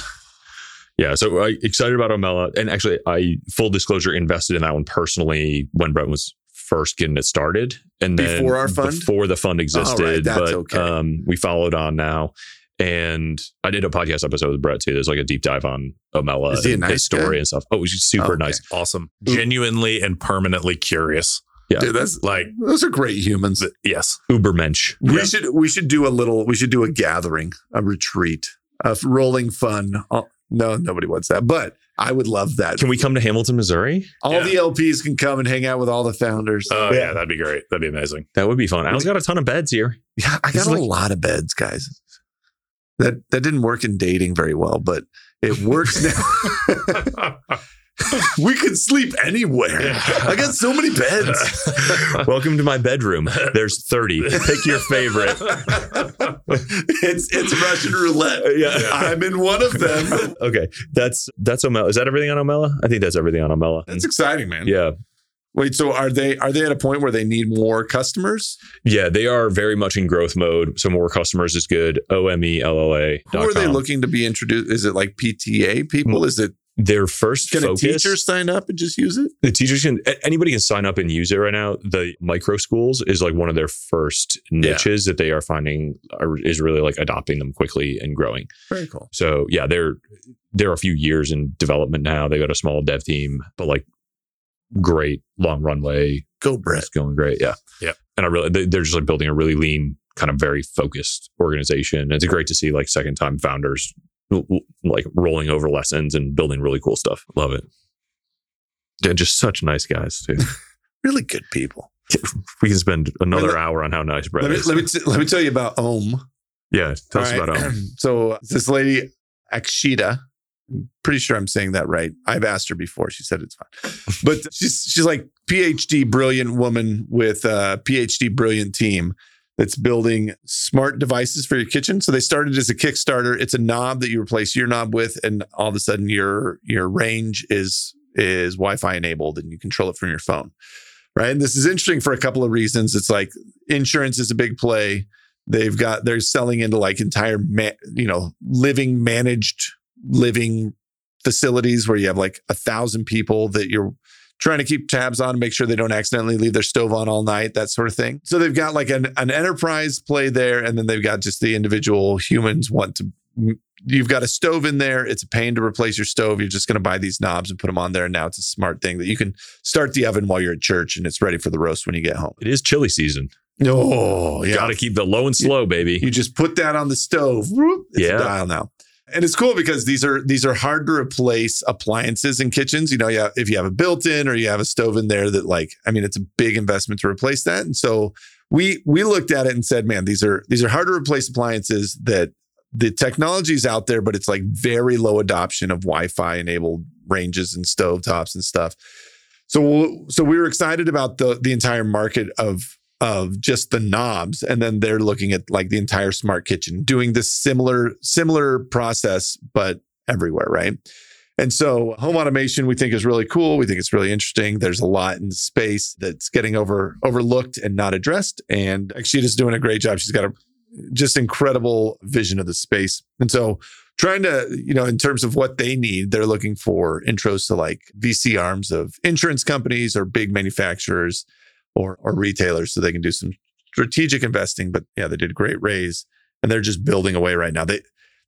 Yeah. So I excited about Omella. And actually, I full disclosure invested in that one personally when Brett was first getting it started. And then Before our fund? Before the fund existed. but okay. um, we followed on now. And I did a podcast episode with Brett too. There's like a deep dive on Omella Is he a and nice his story guy? and stuff. Oh, he's super Oh, okay. nice. awesome. Genuinely and permanently curious. Yeah. Dude, that's Like, those are great humans. th- yes. Ubermensch. We Yeah. should we should do a little we should do a gathering, a retreat, a rolling fun. Oh, no, nobody wants that, but I would love that. Can we come to Hamilton, Missouri? all Yeah. the LPs can come and hang out with all the founders. Oh, yeah. That'd be great. That'd be amazing. That would be fun. Al's got a ton of beds here. yeah, I It's got a lot of beds, guys. That that didn't work in dating very well, but it works now. [laughs] we could sleep anywhere. I got so many beds. [laughs] Welcome to my bedroom. There's 30. Pick your favorite. [laughs] it's it's Russian roulette. Uh, yeah. I'm in one of them. Okay, that's that's Omella. Is that everything on Omella? I think that's everything on Omella. That's exciting, man. yeah, Wait, so are they are they at a point where they need more customers? yeah, they are very much in growth mode. So more customers is good. O M E L L A. Who are they looking to be introduced? Is it like PTA people? Is it Their first can a focus. teacher sign up and just use it? the teachers can anybody can sign up and use it right now. The micro schools is like one of their first niches that they are finding are, is really like adopting them quickly and growing. Very cool. So yeah, they're they're a few years in development now. They got a small dev team, but like great long runway. Go Brett. It's going great. Yeah. Yeah. And I really they- they're just like building a really lean, kind of very focused organization. It's great to see like second time founders l- l- like rolling over lessons and building really cool stuff. Love it. They're just such nice guys too. [laughs] Really good people. [laughs] we can spend another Let- hour on how nice Brett Let me is. let me t- let me tell you about Ohm. yeah. Tell us All right. about [clears throat] um, so this lady Akshita, I'm pretty sure I'm saying that right. I've asked her before. She said it's fine, but [laughs] she's she's like PhD brilliant woman with a PhD brilliant team that's building smart devices for your kitchen. So they started as a Kickstarter. It's a knob that you replace your knob with, and all of a sudden your your range is is Wi-Fi enabled, and you control it from your phone. Right. And this is interesting for a couple of reasons. It's like insurance is a big play. They've got they're selling into like entire ma- you know living managed living facilities where you have like a thousand people that you're trying to keep tabs on, make sure they don't accidentally leave their stove on all night, that sort of thing. So they've got like an, an enterprise play there, and then they've got just the individual humans want to. You've got a stove in there. It's a pain to replace your stove. You're just going to buy these knobs and put them on there. And now it's a smart thing that you can start the oven while you're at church and it's ready for the roast when you get home. it is chili season. Oh, yeah. Got to keep the low and slow, baby. You just put that on the stove. It's Yeah. dial now. And it's cool because these are these are hard to replace appliances in kitchens. You know, yeah, if you have a built-in or you have a stove in there that like, I mean, it's a big investment to replace that. And so we we looked at it and said, man, these are these are hard to replace appliances that the technology is out there, but it's like very low adoption of Wi-Fi enabled ranges and stovetops and stuff. So so we were excited about the the entire market of of just the knobs and then they're looking at like the entire smart kitchen doing this similar similar process but everywhere right? And so home automation we think is really cool. We think it's really interesting. There's a lot in space that's getting over overlooked and not addressed and Akshita's doing a great job. She's got a just incredible vision of the space. And so trying to you know in terms of what they need they're looking for intros to like vc arms of insurance companies or big manufacturers or or retailers so they can do some strategic investing. But yeah, they did a great raise and they're just building away right now. They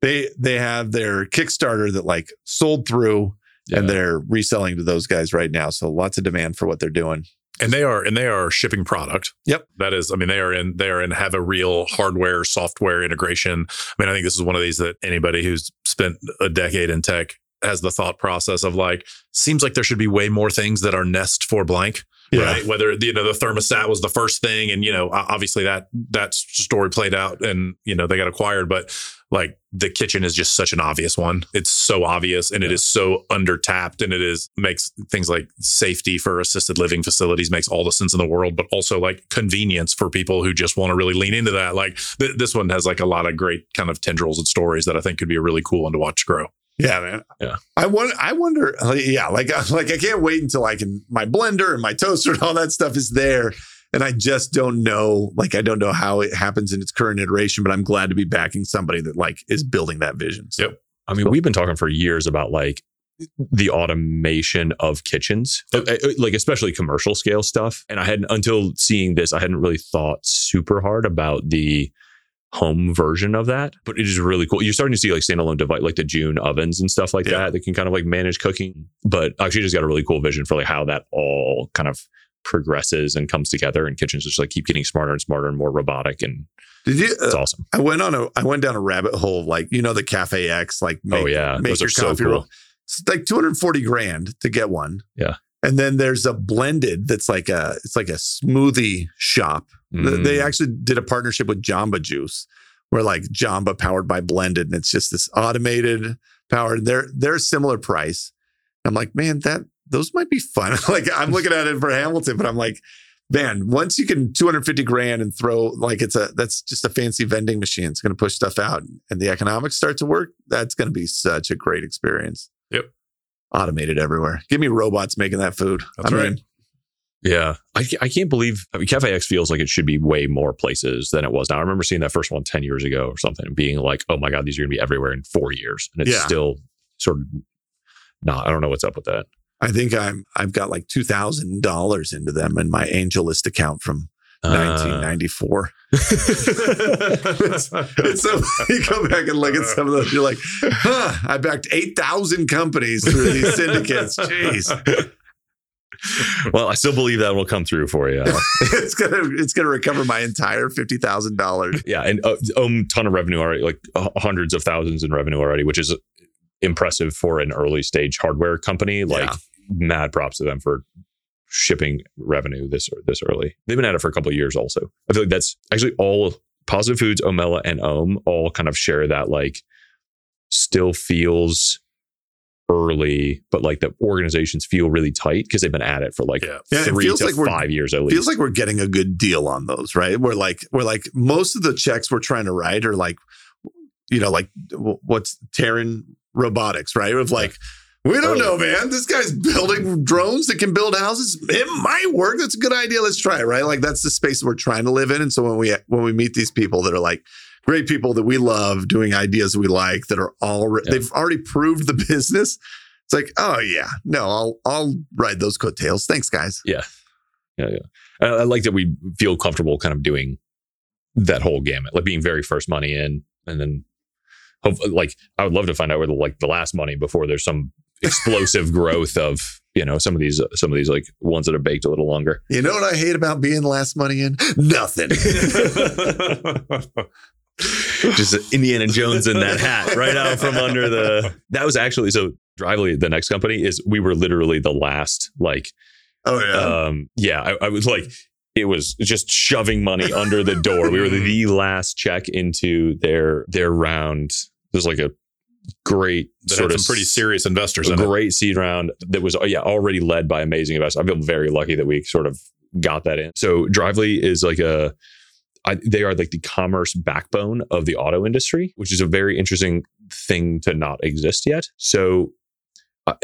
they they have their Kickstarter that like sold through and they're reselling to those guys right now. So lots of demand for what they're doing. and they are and they are shipping product. Yep. That is, I mean, they are in they are in have a real hardware software integration. I mean, I think this is one of these that anybody who's spent a decade in tech has the thought process of like, seems like there should be way more things that are nest for blank. Right. Whether you know the thermostat was the first thing, and you know obviously that that story played out, and you know they got acquired, but like the kitchen is just such an obvious one. It's so obvious, and it is so undertapped, and it is makes things like safety for assisted living facilities makes all the sense in the world, but also like convenience for people who just want to really lean into that. Like th- this one has like a lot of great kind of tendrils and stories that I think could be a really cool one to watch grow. Yeah, man. Yeah. I wonder. I wonder. Yeah, like [laughs] like I can't wait until I can my blender and my toaster and all that stuff is there, and I just don't know. Like I don't know how it happens in its current iteration, but I'm glad to be backing somebody that like is building that vision. So, Yep. I mean, we've been talking for years about like the automation of kitchens, Uh, uh, like especially commercial scale stuff. And I hadn't until seeing this, I hadn't really thought super hard about the home version of that. But it is really cool. You're starting to see like standalone device, like the June ovens and stuff like Yeah. that that can kind of like manage cooking. But actually, just got a really cool vision for like how that all kind of progresses and comes together. And kitchens just like keep getting smarter and smarter and more robotic, and did you? it's Uh, awesome. I went on a I went down a rabbit hole like you know the Cafe X like make, oh yeah, make those your are so coffee cool. roll. It's like 240 grand to get one. Yeah. And then there's a Blendid that's like a it's like a smoothie shop. Mm. They actually did a partnership with Jamba Juice, where like Jamba powered by Blendid, and it's just this automated powered. They're they're a similar price. I'm like, man, that those might be fun. [laughs] like I'm looking at it for Hamilton, but I'm like, man, once you can 250 grand and throw like it's a that's just a fancy vending machine. It's going to push stuff out, and the economics start to work. That's going to be such a great experience. Yep. Automated everywhere. Give me robots making that food. That's I'm right. Yeah, I, I can't believe I mean, Cafe X feels like it should be way more places than it was. Now I remember seeing that first one 10 years ago or something, and being like, "Oh my god, these are going to be everywhere in four years," and it's Yeah. still sort of not. I don't know what's up with that. I think I'm I've got like two thousand dollars into them in my AngelList account from uh. 1994. [laughs] it's, it's so you go back and look at some of those, you're like, huh, I backed eight thousand companies through these syndicates. Jeez, well, I still believe that will come through for you. [laughs] it's gonna it's gonna recover my entire fifty thousand dollars. yeah, and a um, ton of revenue already, like uh, hundreds of thousands in revenue already, which is impressive for an early stage hardware company. Like, Yeah. mad props to them for shipping revenue this this early. They've been at it for a couple of years. Also, I feel like that's actually all Positive Foods, Omella, and Ohm all kind of share that. Like, still feels early, but like the organizations feel really tight because they've been at it for like Yeah. Yeah, it three feels to like five years at least. Feels like we're getting a good deal on those, right? We're like we're like most of the checks we're trying to write are like, you know, like what's Terran Robotics, right? Of like. We don't know, man. This guy's building drones that can build houses. It might work. That's a good idea. Let's try it, right? Like that's the space that we're trying to live in. And so when we when we meet these people that are like great people that we love, doing ideas we like, that are all Yeah. they've already proved the [laughs] business. It's like, oh yeah, no, I'll I'll ride those coattails. Thanks, guys. yeah, yeah. I, I like that we feel comfortable kind of doing that whole gamut, like being very first money in, and then hope, like I would love to find out where the like the last money before there's some explosive [laughs] growth of you know some of these some of these like ones that are baked a little longer. You know what I hate about being last money in? Nothing. [laughs] [laughs] Just Indiana Jones in that hat right out from under the. [laughs] That was actually so. Drivly, the next company is we were literally the last like oh yeah. um yeah I, I was like it was just shoving money under the door we were the [laughs] last check into their their round there's like a great That sort of some pretty serious investors a in it. great seed round that was yeah already led by amazing investors i feel very lucky that we sort of got that in so drivly is like a I, they are like the commerce backbone of the auto industry which is a very interesting thing to not exist yet so I,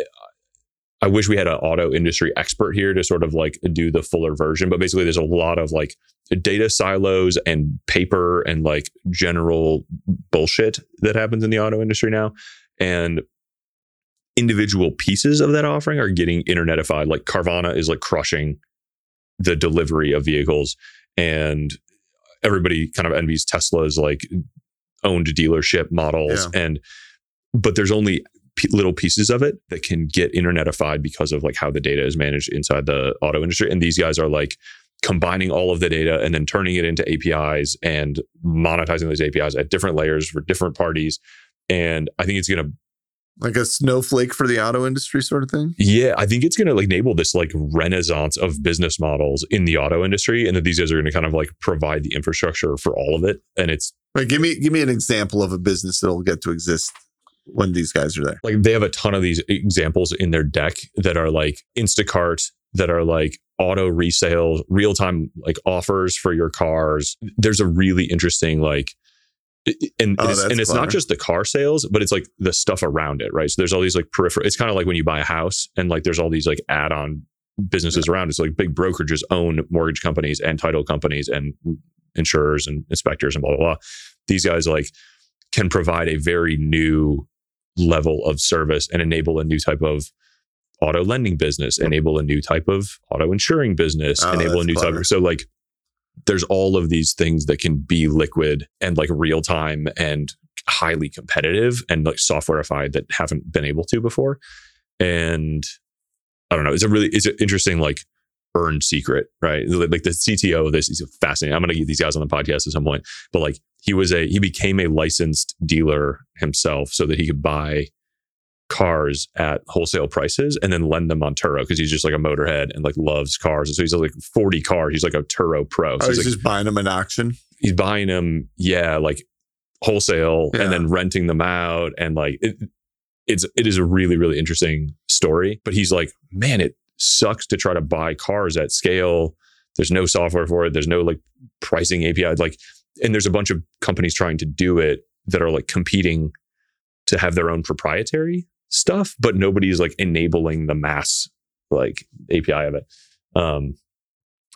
I wish we had an auto industry expert here to sort of like do the fuller version, but basically there's a lot of like data silos and paper and like general bullshit that happens in the auto industry now. And individual pieces of that offering are getting internetified. Like Carvana is like crushing the delivery of vehicles and everybody kind of envies Tesla's like owned dealership models and but there's only p- little pieces of it that can get internetified because of like how the data is managed inside the auto industry. And these guys are like combining all of the data and then turning it into APIs and monetizing those APIs at different layers for different parties. And I think it's going to Like a snowflake for the auto industry sort of thing. Yeah, I think it's going to like enable this like renaissance of business models in the auto industry, and that these guys are going to kind of like provide the infrastructure for all of it. And it's Right. Give me give me an example of a business that'll get to exist when these guys are there. like they have a ton of these examples in their deck that are like Instacart, that are like auto resale, real time like offers for your cars. There's a really interesting like. And, Oh, it's, and it's clever. not just the car sales, but it's like the stuff around it, right? So there's all these like peripheral. It's kind of like when you buy a house and like there's all these like add-on businesses around. It's like big brokerages own mortgage companies and title companies and insurers and inspectors and blah blah blah. These guys like can provide a very new level of service and enable a new type of auto lending business, enable a new type of auto insuring business, Oh, enable a new type of so like there's all of these things that can be liquid and like real time and highly competitive and like softwareified that haven't been able to before. And I don't know, it's a really it's an interesting like earned secret, right? Like the CTO of this is fascinating. I'm gonna get these guys on the podcast at some point, but like he was a he became a licensed dealer himself so that he could buy cars at wholesale prices and then lend them on Turo because he's just like a motorhead and like loves cars. And so he's like 40 cars. He's like a Turo pro. So Oh, he's, he's like, just buying them in auction. he's buying them, yeah, like wholesale Yeah. and then renting them out. And like it, it's it is a really, really interesting story. But he's like, man, it sucks to try to buy cars at scale. There's no software for it. There's no like pricing API. Like, and there's a bunch of companies trying to do it that are like competing to have their own proprietary stuff, but nobody's like enabling the mass like API of it. Um,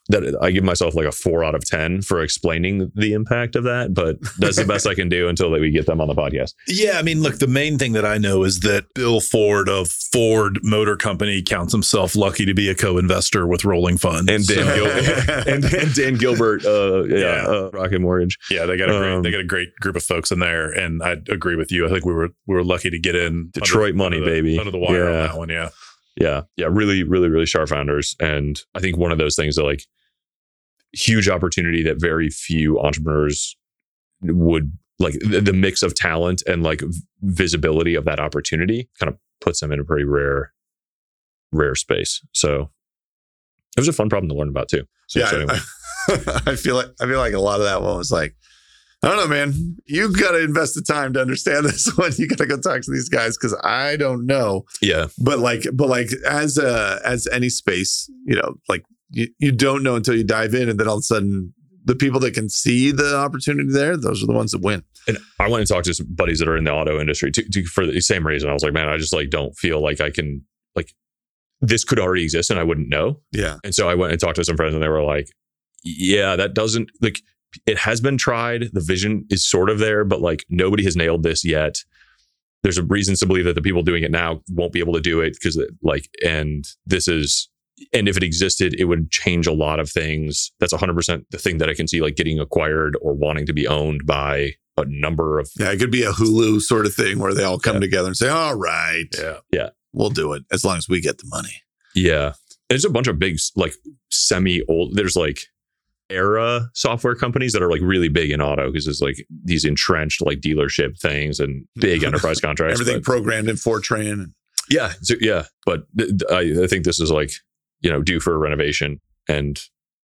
that I give myself like a four out of ten for explaining the impact of that, but that's the best I can do until that we get them on the podcast. Yeah, I mean, look, the main thing that I know is that Bill Ford of Ford Motor Company counts himself lucky to be a co-investor with Rolling Fund. And Dan Gilbert, [laughs] and, and Dan Gilbert, uh, yeah, Yeah. Uh, Rocket Mortgage. yeah, they got a great, Um, they got a great group of folks in there, and I agree with you. I think we were we were lucky to get in Detroit under- money, under the- baby. under the wire Yeah. on that one. Yeah, Yeah, yeah, really, really, really sharp founders, and I think one of those things that like huge opportunity that very few entrepreneurs would like the, the mix of talent and like visibility of that opportunity kind of puts them in a pretty rare, rare space. So it was a fun problem to learn about too. So, yeah, anyway. I, [laughs] I feel like I feel like a lot of that one was like, I don't know, man. You got to invest the time to understand [laughs] this one. You got to go talk to these guys because I don't know. yeah, But like, but like, as a as any space, you know, like you, you don't know until you dive in, and then all of a sudden, the people that can see the opportunity there, those are the ones that win. And I went and talked to some buddies that are in the auto industry to, to, for the same reason. I was like, man, I just like don't feel like I can like this could already exist and I wouldn't know. Yeah, And so I went and talked to some friends and they were like, yeah, that doesn't like it has been tried. The vision is sort of there, but like nobody has nailed this yet. There's a reason to believe that the people doing it now won't be able to do it because like, and this is, and if it existed, it would change a lot of things. That's 100% the thing that I can see like getting acquired or wanting to be owned by a number of yeah. It could be a Hulu sort of thing where they all come Yeah. together and say, "All right, yeah. Yeah. We'll do it as long as we get the money." Yeah. There's a bunch of big, like semi old, there's like era software companies that are like really big in auto because there's like these entrenched like dealership things and big [laughs] enterprise contracts. Everything but- programmed in Fortran. yeah. So, yeah. But th- th- I, I think this is like, you know, due for a renovation. And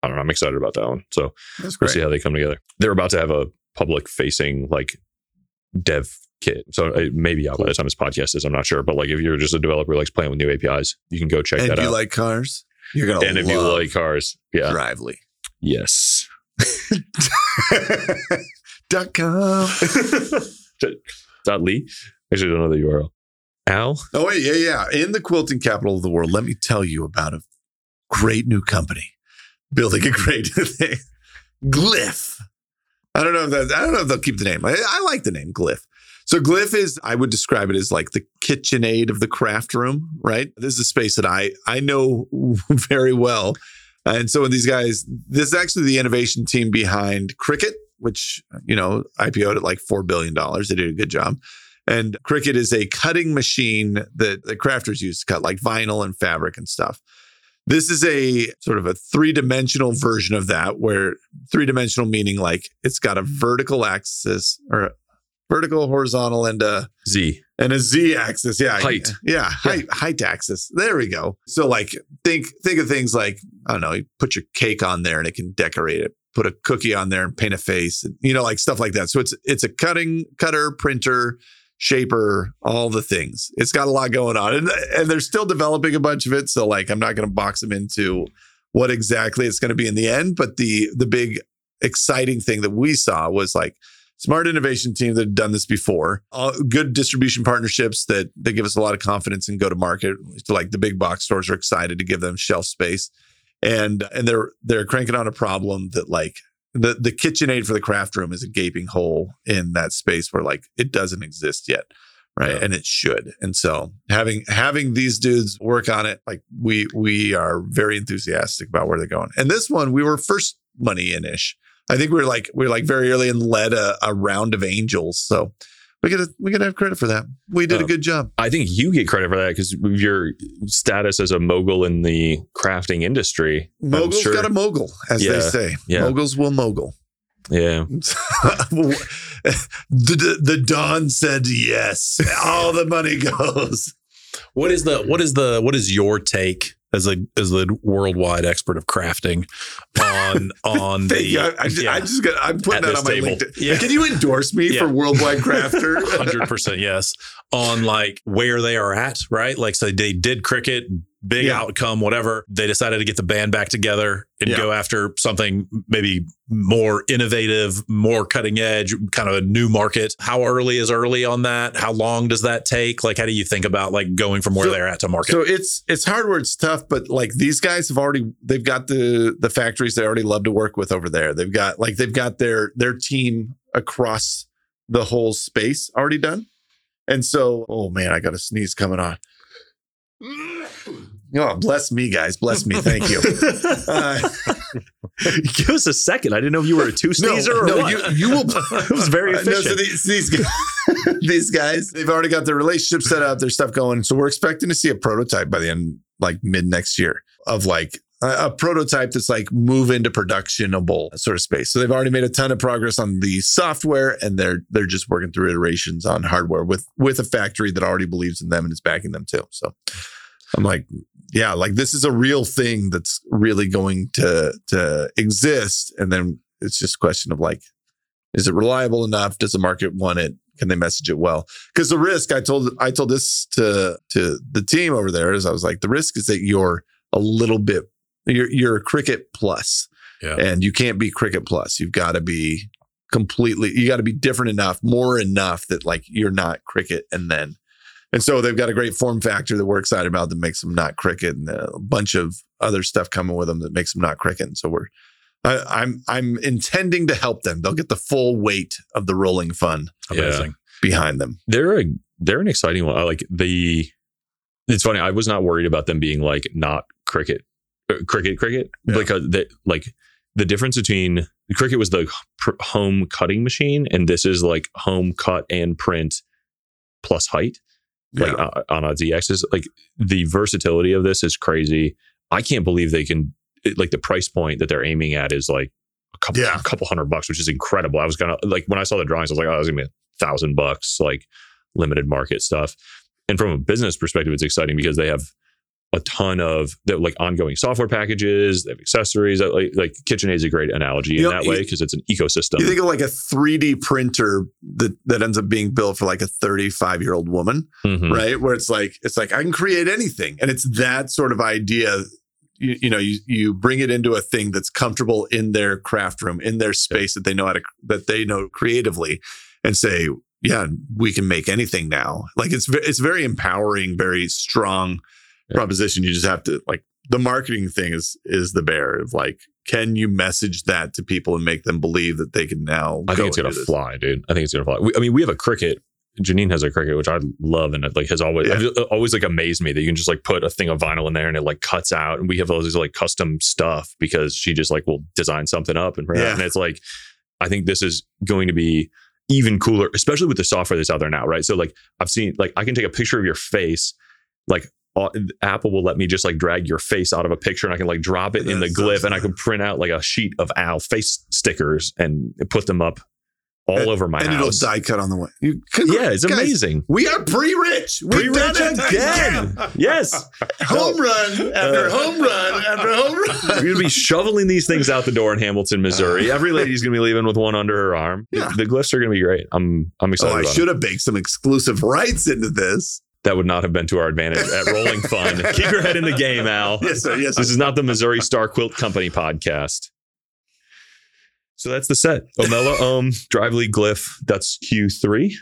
I don't know. I'm excited about that one. So we'll see how they come together. They're about to have a public facing like dev kit. So uh, it may be out by the time this podcast is. I'm not sure. But like if you're just a developer who likes playing with new APIs, you can go check And that out. if you like cars, you're gonna and if you like cars, yeah. Drivly. Yes. [laughs] Dot com. [laughs] Dot Lee. Actually, I don't know the URL. Al. Oh wait, yeah, yeah. In the quilting capital of the world, let me tell you about a great new company building a great thing. Glyph. I don't know if that. I don't know if they'll keep the name. I, I like the name Glyph. So Glyph is, I would describe it as like the KitchenAid of the craft room, right? This is a space that I I know [laughs] very well. And so when these guys, this is actually the innovation team behind Cricut, which you know IPO'd at like four billion dollars. They did a good job. And Cricut is a cutting machine that the crafters use to cut like vinyl and fabric and stuff. This is a sort of a three dimensional version of that, where three dimensional meaning like it's got a mm-hmm. vertical axis or a vertical, horizontal, and a Z. and a z axis. Yeah. Height. yeah. height height axis. There we go. So like think think of things like i don't know you put your cake on there and it can decorate it put a cookie on there and paint a face and, you know like stuff like that. So it's it's a cutting cutter printer shaper all the things. It's got a lot going on. And, and they're still developing a bunch of it. So like i'm not going to box them into what exactly it's going to be in the end. But the the big exciting thing that we saw was like smart innovation team that had done this before good distribution partnerships that that give us a lot of confidence and go to market. Like the big box stores are excited to give them shelf space. And and they're they're cranking on a problem that like the the KitchenAid for the craft room is a gaping hole in that space where like it doesn't exist yet right? Yeah. and it should. And so having having these dudes work on it like we we are very enthusiastic about where they're going. And this one we were first money in ish i think we were like we were like very early and led a, a round of angels. So we gotta we gotta have credit for that we did a Oh. good job I think you get credit for that because your status as a mogul in the crafting industry. Mogul's sure- got a mogul as they say yeah. moguls will mogul Yeah. [laughs] the, the, the Don said yes. All the money goes. What is the what is the what is your take as a as the worldwide expert of crafting on [laughs] on the you. I, I just, yeah. I just got, I'm putting that on my table. LinkedIn. Yeah. Can you endorse me Yeah. for Worldwide [laughs] Crafter? hundred percent yes on like where they are at right like so they did Cricut big Yeah. outcome whatever they decided to get the band back together and Yeah. go after something maybe more innovative more cutting edge kind of a new market how early is early on that how long does that take like how do you think about like going from where So- they're at to market So it's it's hard where it's tough, but like these guys have already they've got the the factories they already love to work with over there. They've got like they've got their their team across the whole space already done. And so, oh man, I got a sneeze coming on. Oh, bless me, guys. Bless me. Thank you. [laughs] Uh, Give us a second. I didn't know if you were a two sneezer or no, what. you you will. [laughs] [laughs] it was very Uh, no, efficient. so these, these guys, these guys, they've already got their relationship set up, their stuff going. So we're expecting to see a prototype by the end, like mid next year, of like a, a prototype that's like move into productionable sort of space. So they've already made a ton of progress on the software, and they're they're just working through iterations on hardware with with a factory that already believes in them and is backing them too. So I'm like, yeah, like this is a real thing that's really going to to exist, and then it's just a question of like is it reliable enough? Does the market want it? Can they message it well? Because the risk, I told I told this to to the team over there, is I was like, the risk is that you're a little bit you're you're a Cricut plus, Yeah. and you can't be Cricut plus. You've got to be completely. You got to be different enough, more enough that like you're not Cricut, and then. And so they've got a great form factor that we're excited about that makes them not Cricut, and a bunch of other stuff coming with them that makes them not Cricut. And so we're I, I'm I'm intending to help them. They'll get the full weight of the rolling fund amazing behind them. they're a they're an exciting one. I Like the, it's funny. I was not worried about them being like not Cricut, uh, Cricut, Cricut Yeah. because they like the difference between Cricut was the pr- home cutting machine and this is like home cut and print plus height like Yeah. uh, on a Z axis. Like the versatility of this is crazy. I can't believe they can it, like the price point that they're aiming at is like a couple Yeah. a couple hundred bucks, which is incredible. I was gonna like when I saw the drawings, I was like, oh, it's gonna be a thousand bucks, like limited market stuff. And from a business perspective, it's exciting because they have a ton of they're like ongoing software packages, they have accessories. Like, like KitchenAid is a great analogy You in know, that way because it's an ecosystem. You think of like a 3D printer that that ends up being built for like a 35 year old woman, Mhm. right? Where it's like it's like I can create anything, and it's that sort of idea. You, you know, you you bring it into a thing that's comfortable in their craft room, in their space that they know how to that they know creatively, and say, yeah, we can make anything now. Like it's it's very empowering, very strong Yeah. proposition. You just have to like the marketing thing is is the bear of like, can you message that to people and make them believe that they can now? I go think it's gonna fly, dude. I think it's gonna fly. We, I mean, we have a Cricut. Janine has a Cricut, which I love, and it like has always Yeah. always like amazed me that you can just like put a thing of vinyl in there and it like cuts out, and we have all these like custom stuff because she just like will design something up and Yeah. and it's like I think this is going to be even cooler, especially with the software that's out there now, right? So like I've seen like I can take a picture of your face, like. Uh, Apple will let me just like drag your face out of a picture and I can like drop it in the glyph and I can print out like a sheet of Al face stickers and put them up all over my and it'll house. die cut on the way. You, Yeah, it's guys, amazing. We are pre-rich. We've Pre-rich done it again. [laughs] Yes. home run after Uh, home run after home run. [laughs] We're going to be shoveling these things out the door in Hamilton, Missouri. Every lady's going to be leaving with one under her arm. The- Yeah. The, glyphs are going to be great. I'm I'm excited. Oh, I should have baked some exclusive rights into this. That would not have been to our advantage at Rolling Fun. [laughs] Keep your head in the game, Al. Yes, sir. Yes, sir. This is not the Missouri Star Quilt Company podcast. So that's the set. Omella Ohm, Drivly Glyph, that's Q3.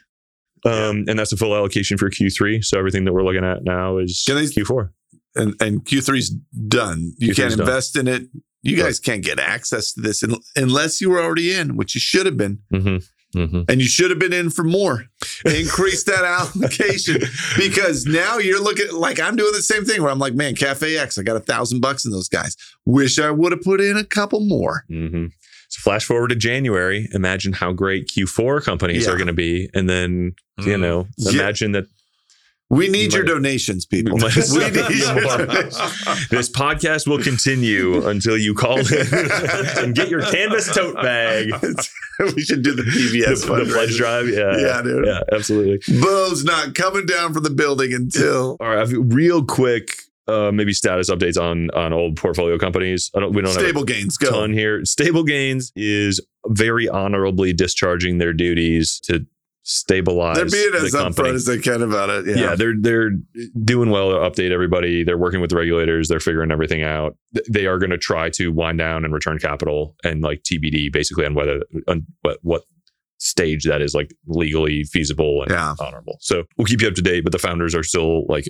Um, and that's the full allocation for Q3. So everything that we're looking at now is they- Q4. and and Q3's done. You Q3's can't done. invest in it. You guys can't get access to this un- unless you were already in, which you should have been, Mm-hmm. Mm-hmm. and you should have been in for more. Increase that [laughs] allocation because now you're looking like I'm doing the same thing where I'm like, man, Cafe X, I got a thousand bucks in those guys. Wish I would have put in a couple more. Mm-hmm. So flash forward to January. Imagine how great Q4 companies Yeah. are going to be, and then you Mm. know, Yeah. imagine that [laughs] We need your donations, people. We need this podcast will continue until you call in [laughs] and get your canvas tote bag. [laughs] we should do the The, PBS the pledge drive, yeah, Yeah, dude. yeah, absolutely. Bo's not coming down from the building until All right, real quick, uh, maybe status updates on on old portfolio companies. I don't, we don't stable gains have a go. ton here. Stable Gains is very honorably discharging their duties to stabilize. They're being the as company. upfront as they can about it. Yeah. Yeah. they're they're doing well to update everybody. They're working with the regulators. They're figuring everything out. They are going to try to wind down and return capital and like TBD basically on whether on what what stage that is like legally feasible and Yeah. honorable. So we'll keep you up to date. But the founders are still like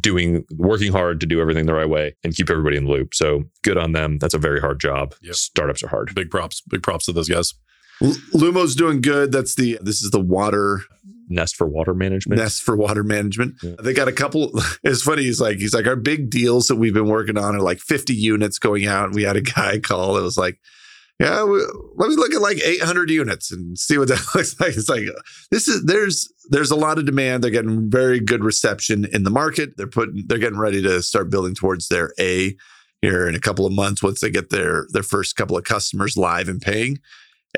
doing working hard to do everything the right way and keep everybody in the loop. So good on them. That's a very hard job. Yep. Startups are hard. Big props. Big props to those guys. Lumo's doing good. That's the this is the water Nest for water management. nest for water management. Yeah. They got a couple. [laughs] It's funny. He's like he's like our big deals that we've been working on are like 50 units going out. We had a guy [laughs] call. It was like. Yeah, we, let me look at like 800 units and see what that [laughs] looks like. It's like this is there's there's a lot of demand. They're getting very good reception in the market. They're putting they're getting ready to start building towards their A here in a couple of months once they get their their first couple of customers live and paying.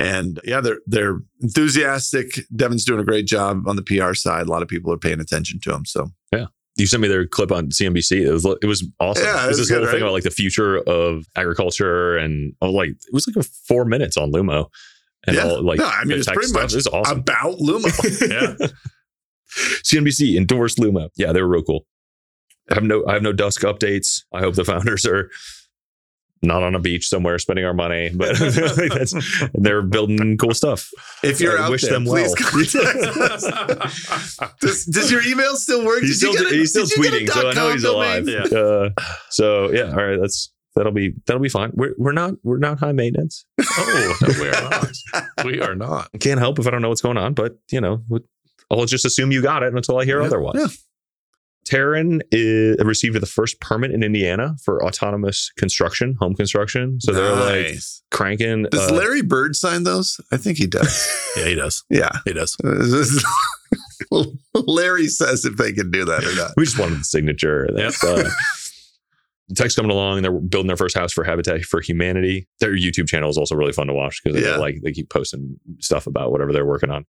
And yeah, they're they're enthusiastic. Devin's doing a great job on the PR side. A lot of people are paying attention to him. So yeah, you sent me their clip on CNBC. It was it was awesome. Yeah, it was this whole good, thing about like the future of agriculture and oh, like it was like a four minutes on Lumo and Yeah. all like No, I mean, it's pretty stuff. much It's awesome. about Lumo. [laughs] Yeah. [laughs] CNBC endorsed Lumo. Yeah, they were real cool. I have no I have no dusk updates. I hope the founders are not on a beach somewhere spending our money, but [laughs] that's, they're building cool stuff. if you're I out wish there, them please well. contact [laughs] us. does, does your email still work? He's Did you still get a- he's still did you get a tweeting, so I know he's domain? alive. Uh, so yeah, all right, that's that'll be that'll be fine. We're we're not we're not high maintenance. Oh, no, we are not. We are not. Can't help if I don't know what's going on, but you know, I'll just assume you got it until I hear Yeah, otherwise. yeah. Terran is, received the first permit in Indiana for autonomous construction, home construction. So they're like cranking. Does uh, Larry Bird sign those? I think he does. [laughs] Yeah, he does. yeah. He does. [laughs] [laughs] Larry says if they can do that or not. we just wanted the signature. That's, uh, the tech's coming along. They're building their first house for Habitat for Humanity. Their YouTube channel is also really fun to watch because Yeah. like they keep posting stuff about whatever they're working on.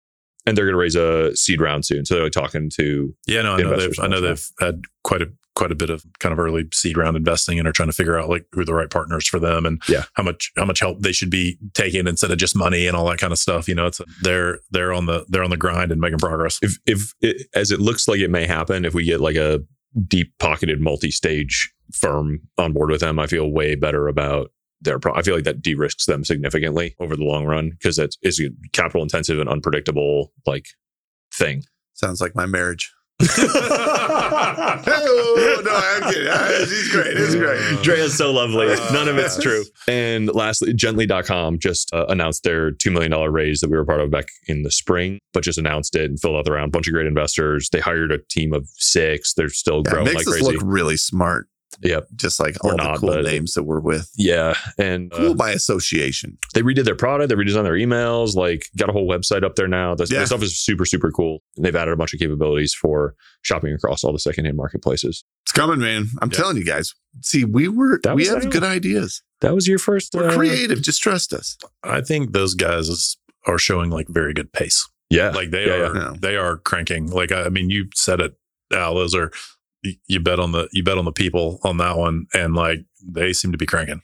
And they're going to raise a seed round soon. So they're like talking to Yeah, no, I know they've I know they've had quite a quite a bit of kind of early seed round investing and are trying to figure out like who the right partners for them and Yeah. how much how much help they should be taking instead of just money and all that kind of stuff. You know, it's they're they're on the they're on the grind and making progress. if if it, as it looks like it may happen if we get like a deep pocketed multi-stage firm on board with them i feel way better about their pro- i feel like that de-risks them significantly over the long run because that's is a capital intensive and unpredictable like thing Sounds like my marriage. [laughs] [laughs] oh, no, I'm kidding. Uh, She's great. It's great. Dre is so lovely. Uh, None of it's true. And lastly, gently.com just uh, announced their $2 million raise that we were part of back in the spring, but just announced it and filled out the round. Bunch of great investors. They hired a team of six. They're still Yeah, it growing makes like us crazy. look really smart. Yep. Just like We're all the not, cool but- names that we're with. Yeah. And uh, Cool by association. they redid their product. They redesigned their emails, like got a whole website up there now. The, the Yeah. stuff is super, super cool. They've added a bunch of capabilities for shopping across all the secondhand marketplaces. It's coming, man. I'm Yeah. telling you guys. See, we were That we have good ideas. That was your first. We're uh, creative. Just trust us. I think those guys are showing like very good pace. Yeah. Like they Yeah, are yeah. they are cranking. Like I I mean, you said it, Al. Those are you- bet on the you bet on the people on that one, and like they seem to be cranking.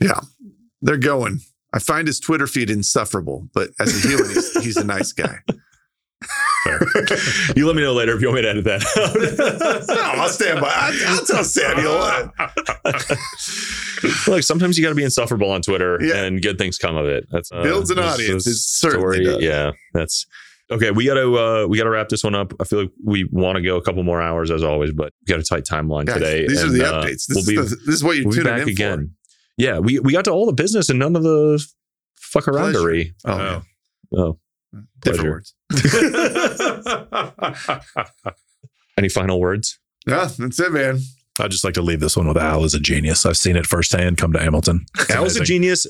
Yeah, they're going. I find his Twitter feed insufferable, but as a human, he's, he's a nice guy. You let me know later if you want me to edit that [laughs] no. I'll stand by. I'll, I'll tell Samuel. [laughs] Look, sometimes you got to be insufferable on Twitter, Yeah. and good things come of it. That's uh, Builds an audience. It certainly does. Yeah, that's okay. We got to uh, we got to wrap this one up. I feel like we want to go a couple more hours as always, but we got a tight timeline Guys, today. these are the uh, updates. This, we'll be is the, this is what you're we'll be in again. Yeah, we we got to all the business and none of the fuck aroundery. for. Oh, Oh. man. Oh, different words. [laughs] [laughs] any final words? yeah, that's it, man. I'd just like to leave this one with Al as a genius. I've seen it firsthand. Come to Hamilton. It's Al's a genius.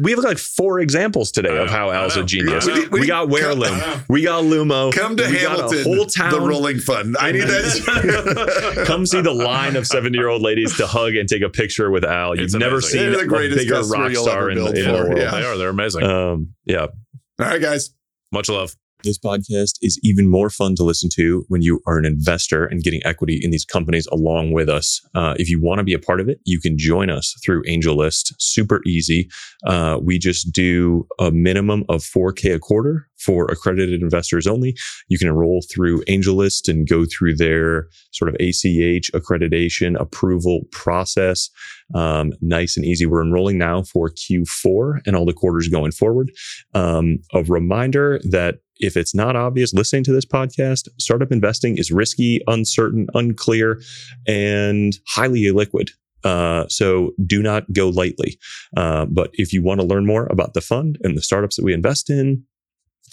We have like four examples today of how I Al's a genius. We We, we got come- We got Lumo. Come to we got Hamilton, a whole town. the Rolling Fund. I need that. [laughs] Come see the line of 70 year old ladies to hug and take a picture with Al. You've It's never amazing. seen They're the a greatest bigger rock star in, the- in the world. Yeah. They are. They're amazing. Um, yeah. All right, guys. Much love. This podcast is even more fun to listen to when you are an investor and getting equity in these companies along with us. Uh, if you want to be a part of it, you can join us through AngelList. Super easy. Uh, we just do a minimum of 4K a quarter for accredited investors only. You can enroll through AngelList and go through their sort of ACH accreditation approval process. Um, nice and easy. We're enrolling now for Q4 and all the quarters going forward. Um, a reminder that if it's not obvious listening to this podcast, startup investing is risky, uncertain, unclear, and highly illiquid. Uh, so do not go lightly. Uh, but if you want to learn more about the fund and the startups that we invest in,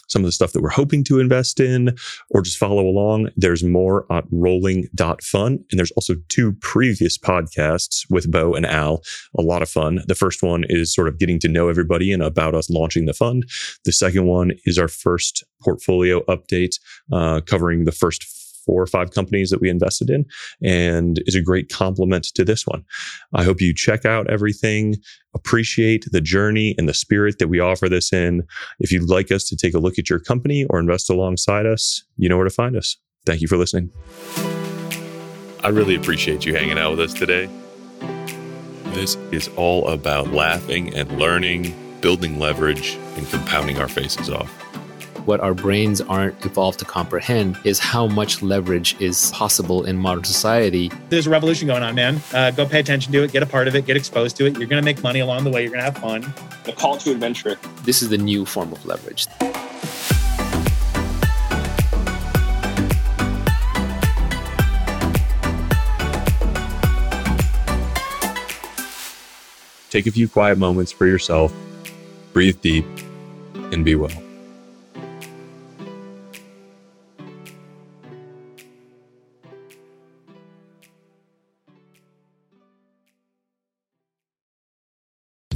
some of the stuff that we're hoping to invest in, or just follow along, there's more at rolling.fun. And there's also two previous podcasts with Bo and Al. A lot of fun. The first one is sort of getting to know everybody and about us launching the fund. The second one is our first portfolio update, uh, covering the first four or five companies that we invested in and is a great complement to this one. I hope you check out everything, appreciate the journey and the spirit that we offer this in. If you'd like us to take a look at your company or invest alongside us, you know where to find us. Thank you for listening. I really appreciate you hanging out with us today. This is all about laughing and learning, building leverage, and compounding our faces off. What our brains aren't evolved to comprehend is how much leverage is possible in modern society. there's a revolution going on, man. Uh, go pay attention to it, get a part of it, get exposed to it. You're going to make money along the way. You're going to have fun. the call to adventure. This is the new form of leverage. Take a few quiet moments for yourself, breathe deep, and be well.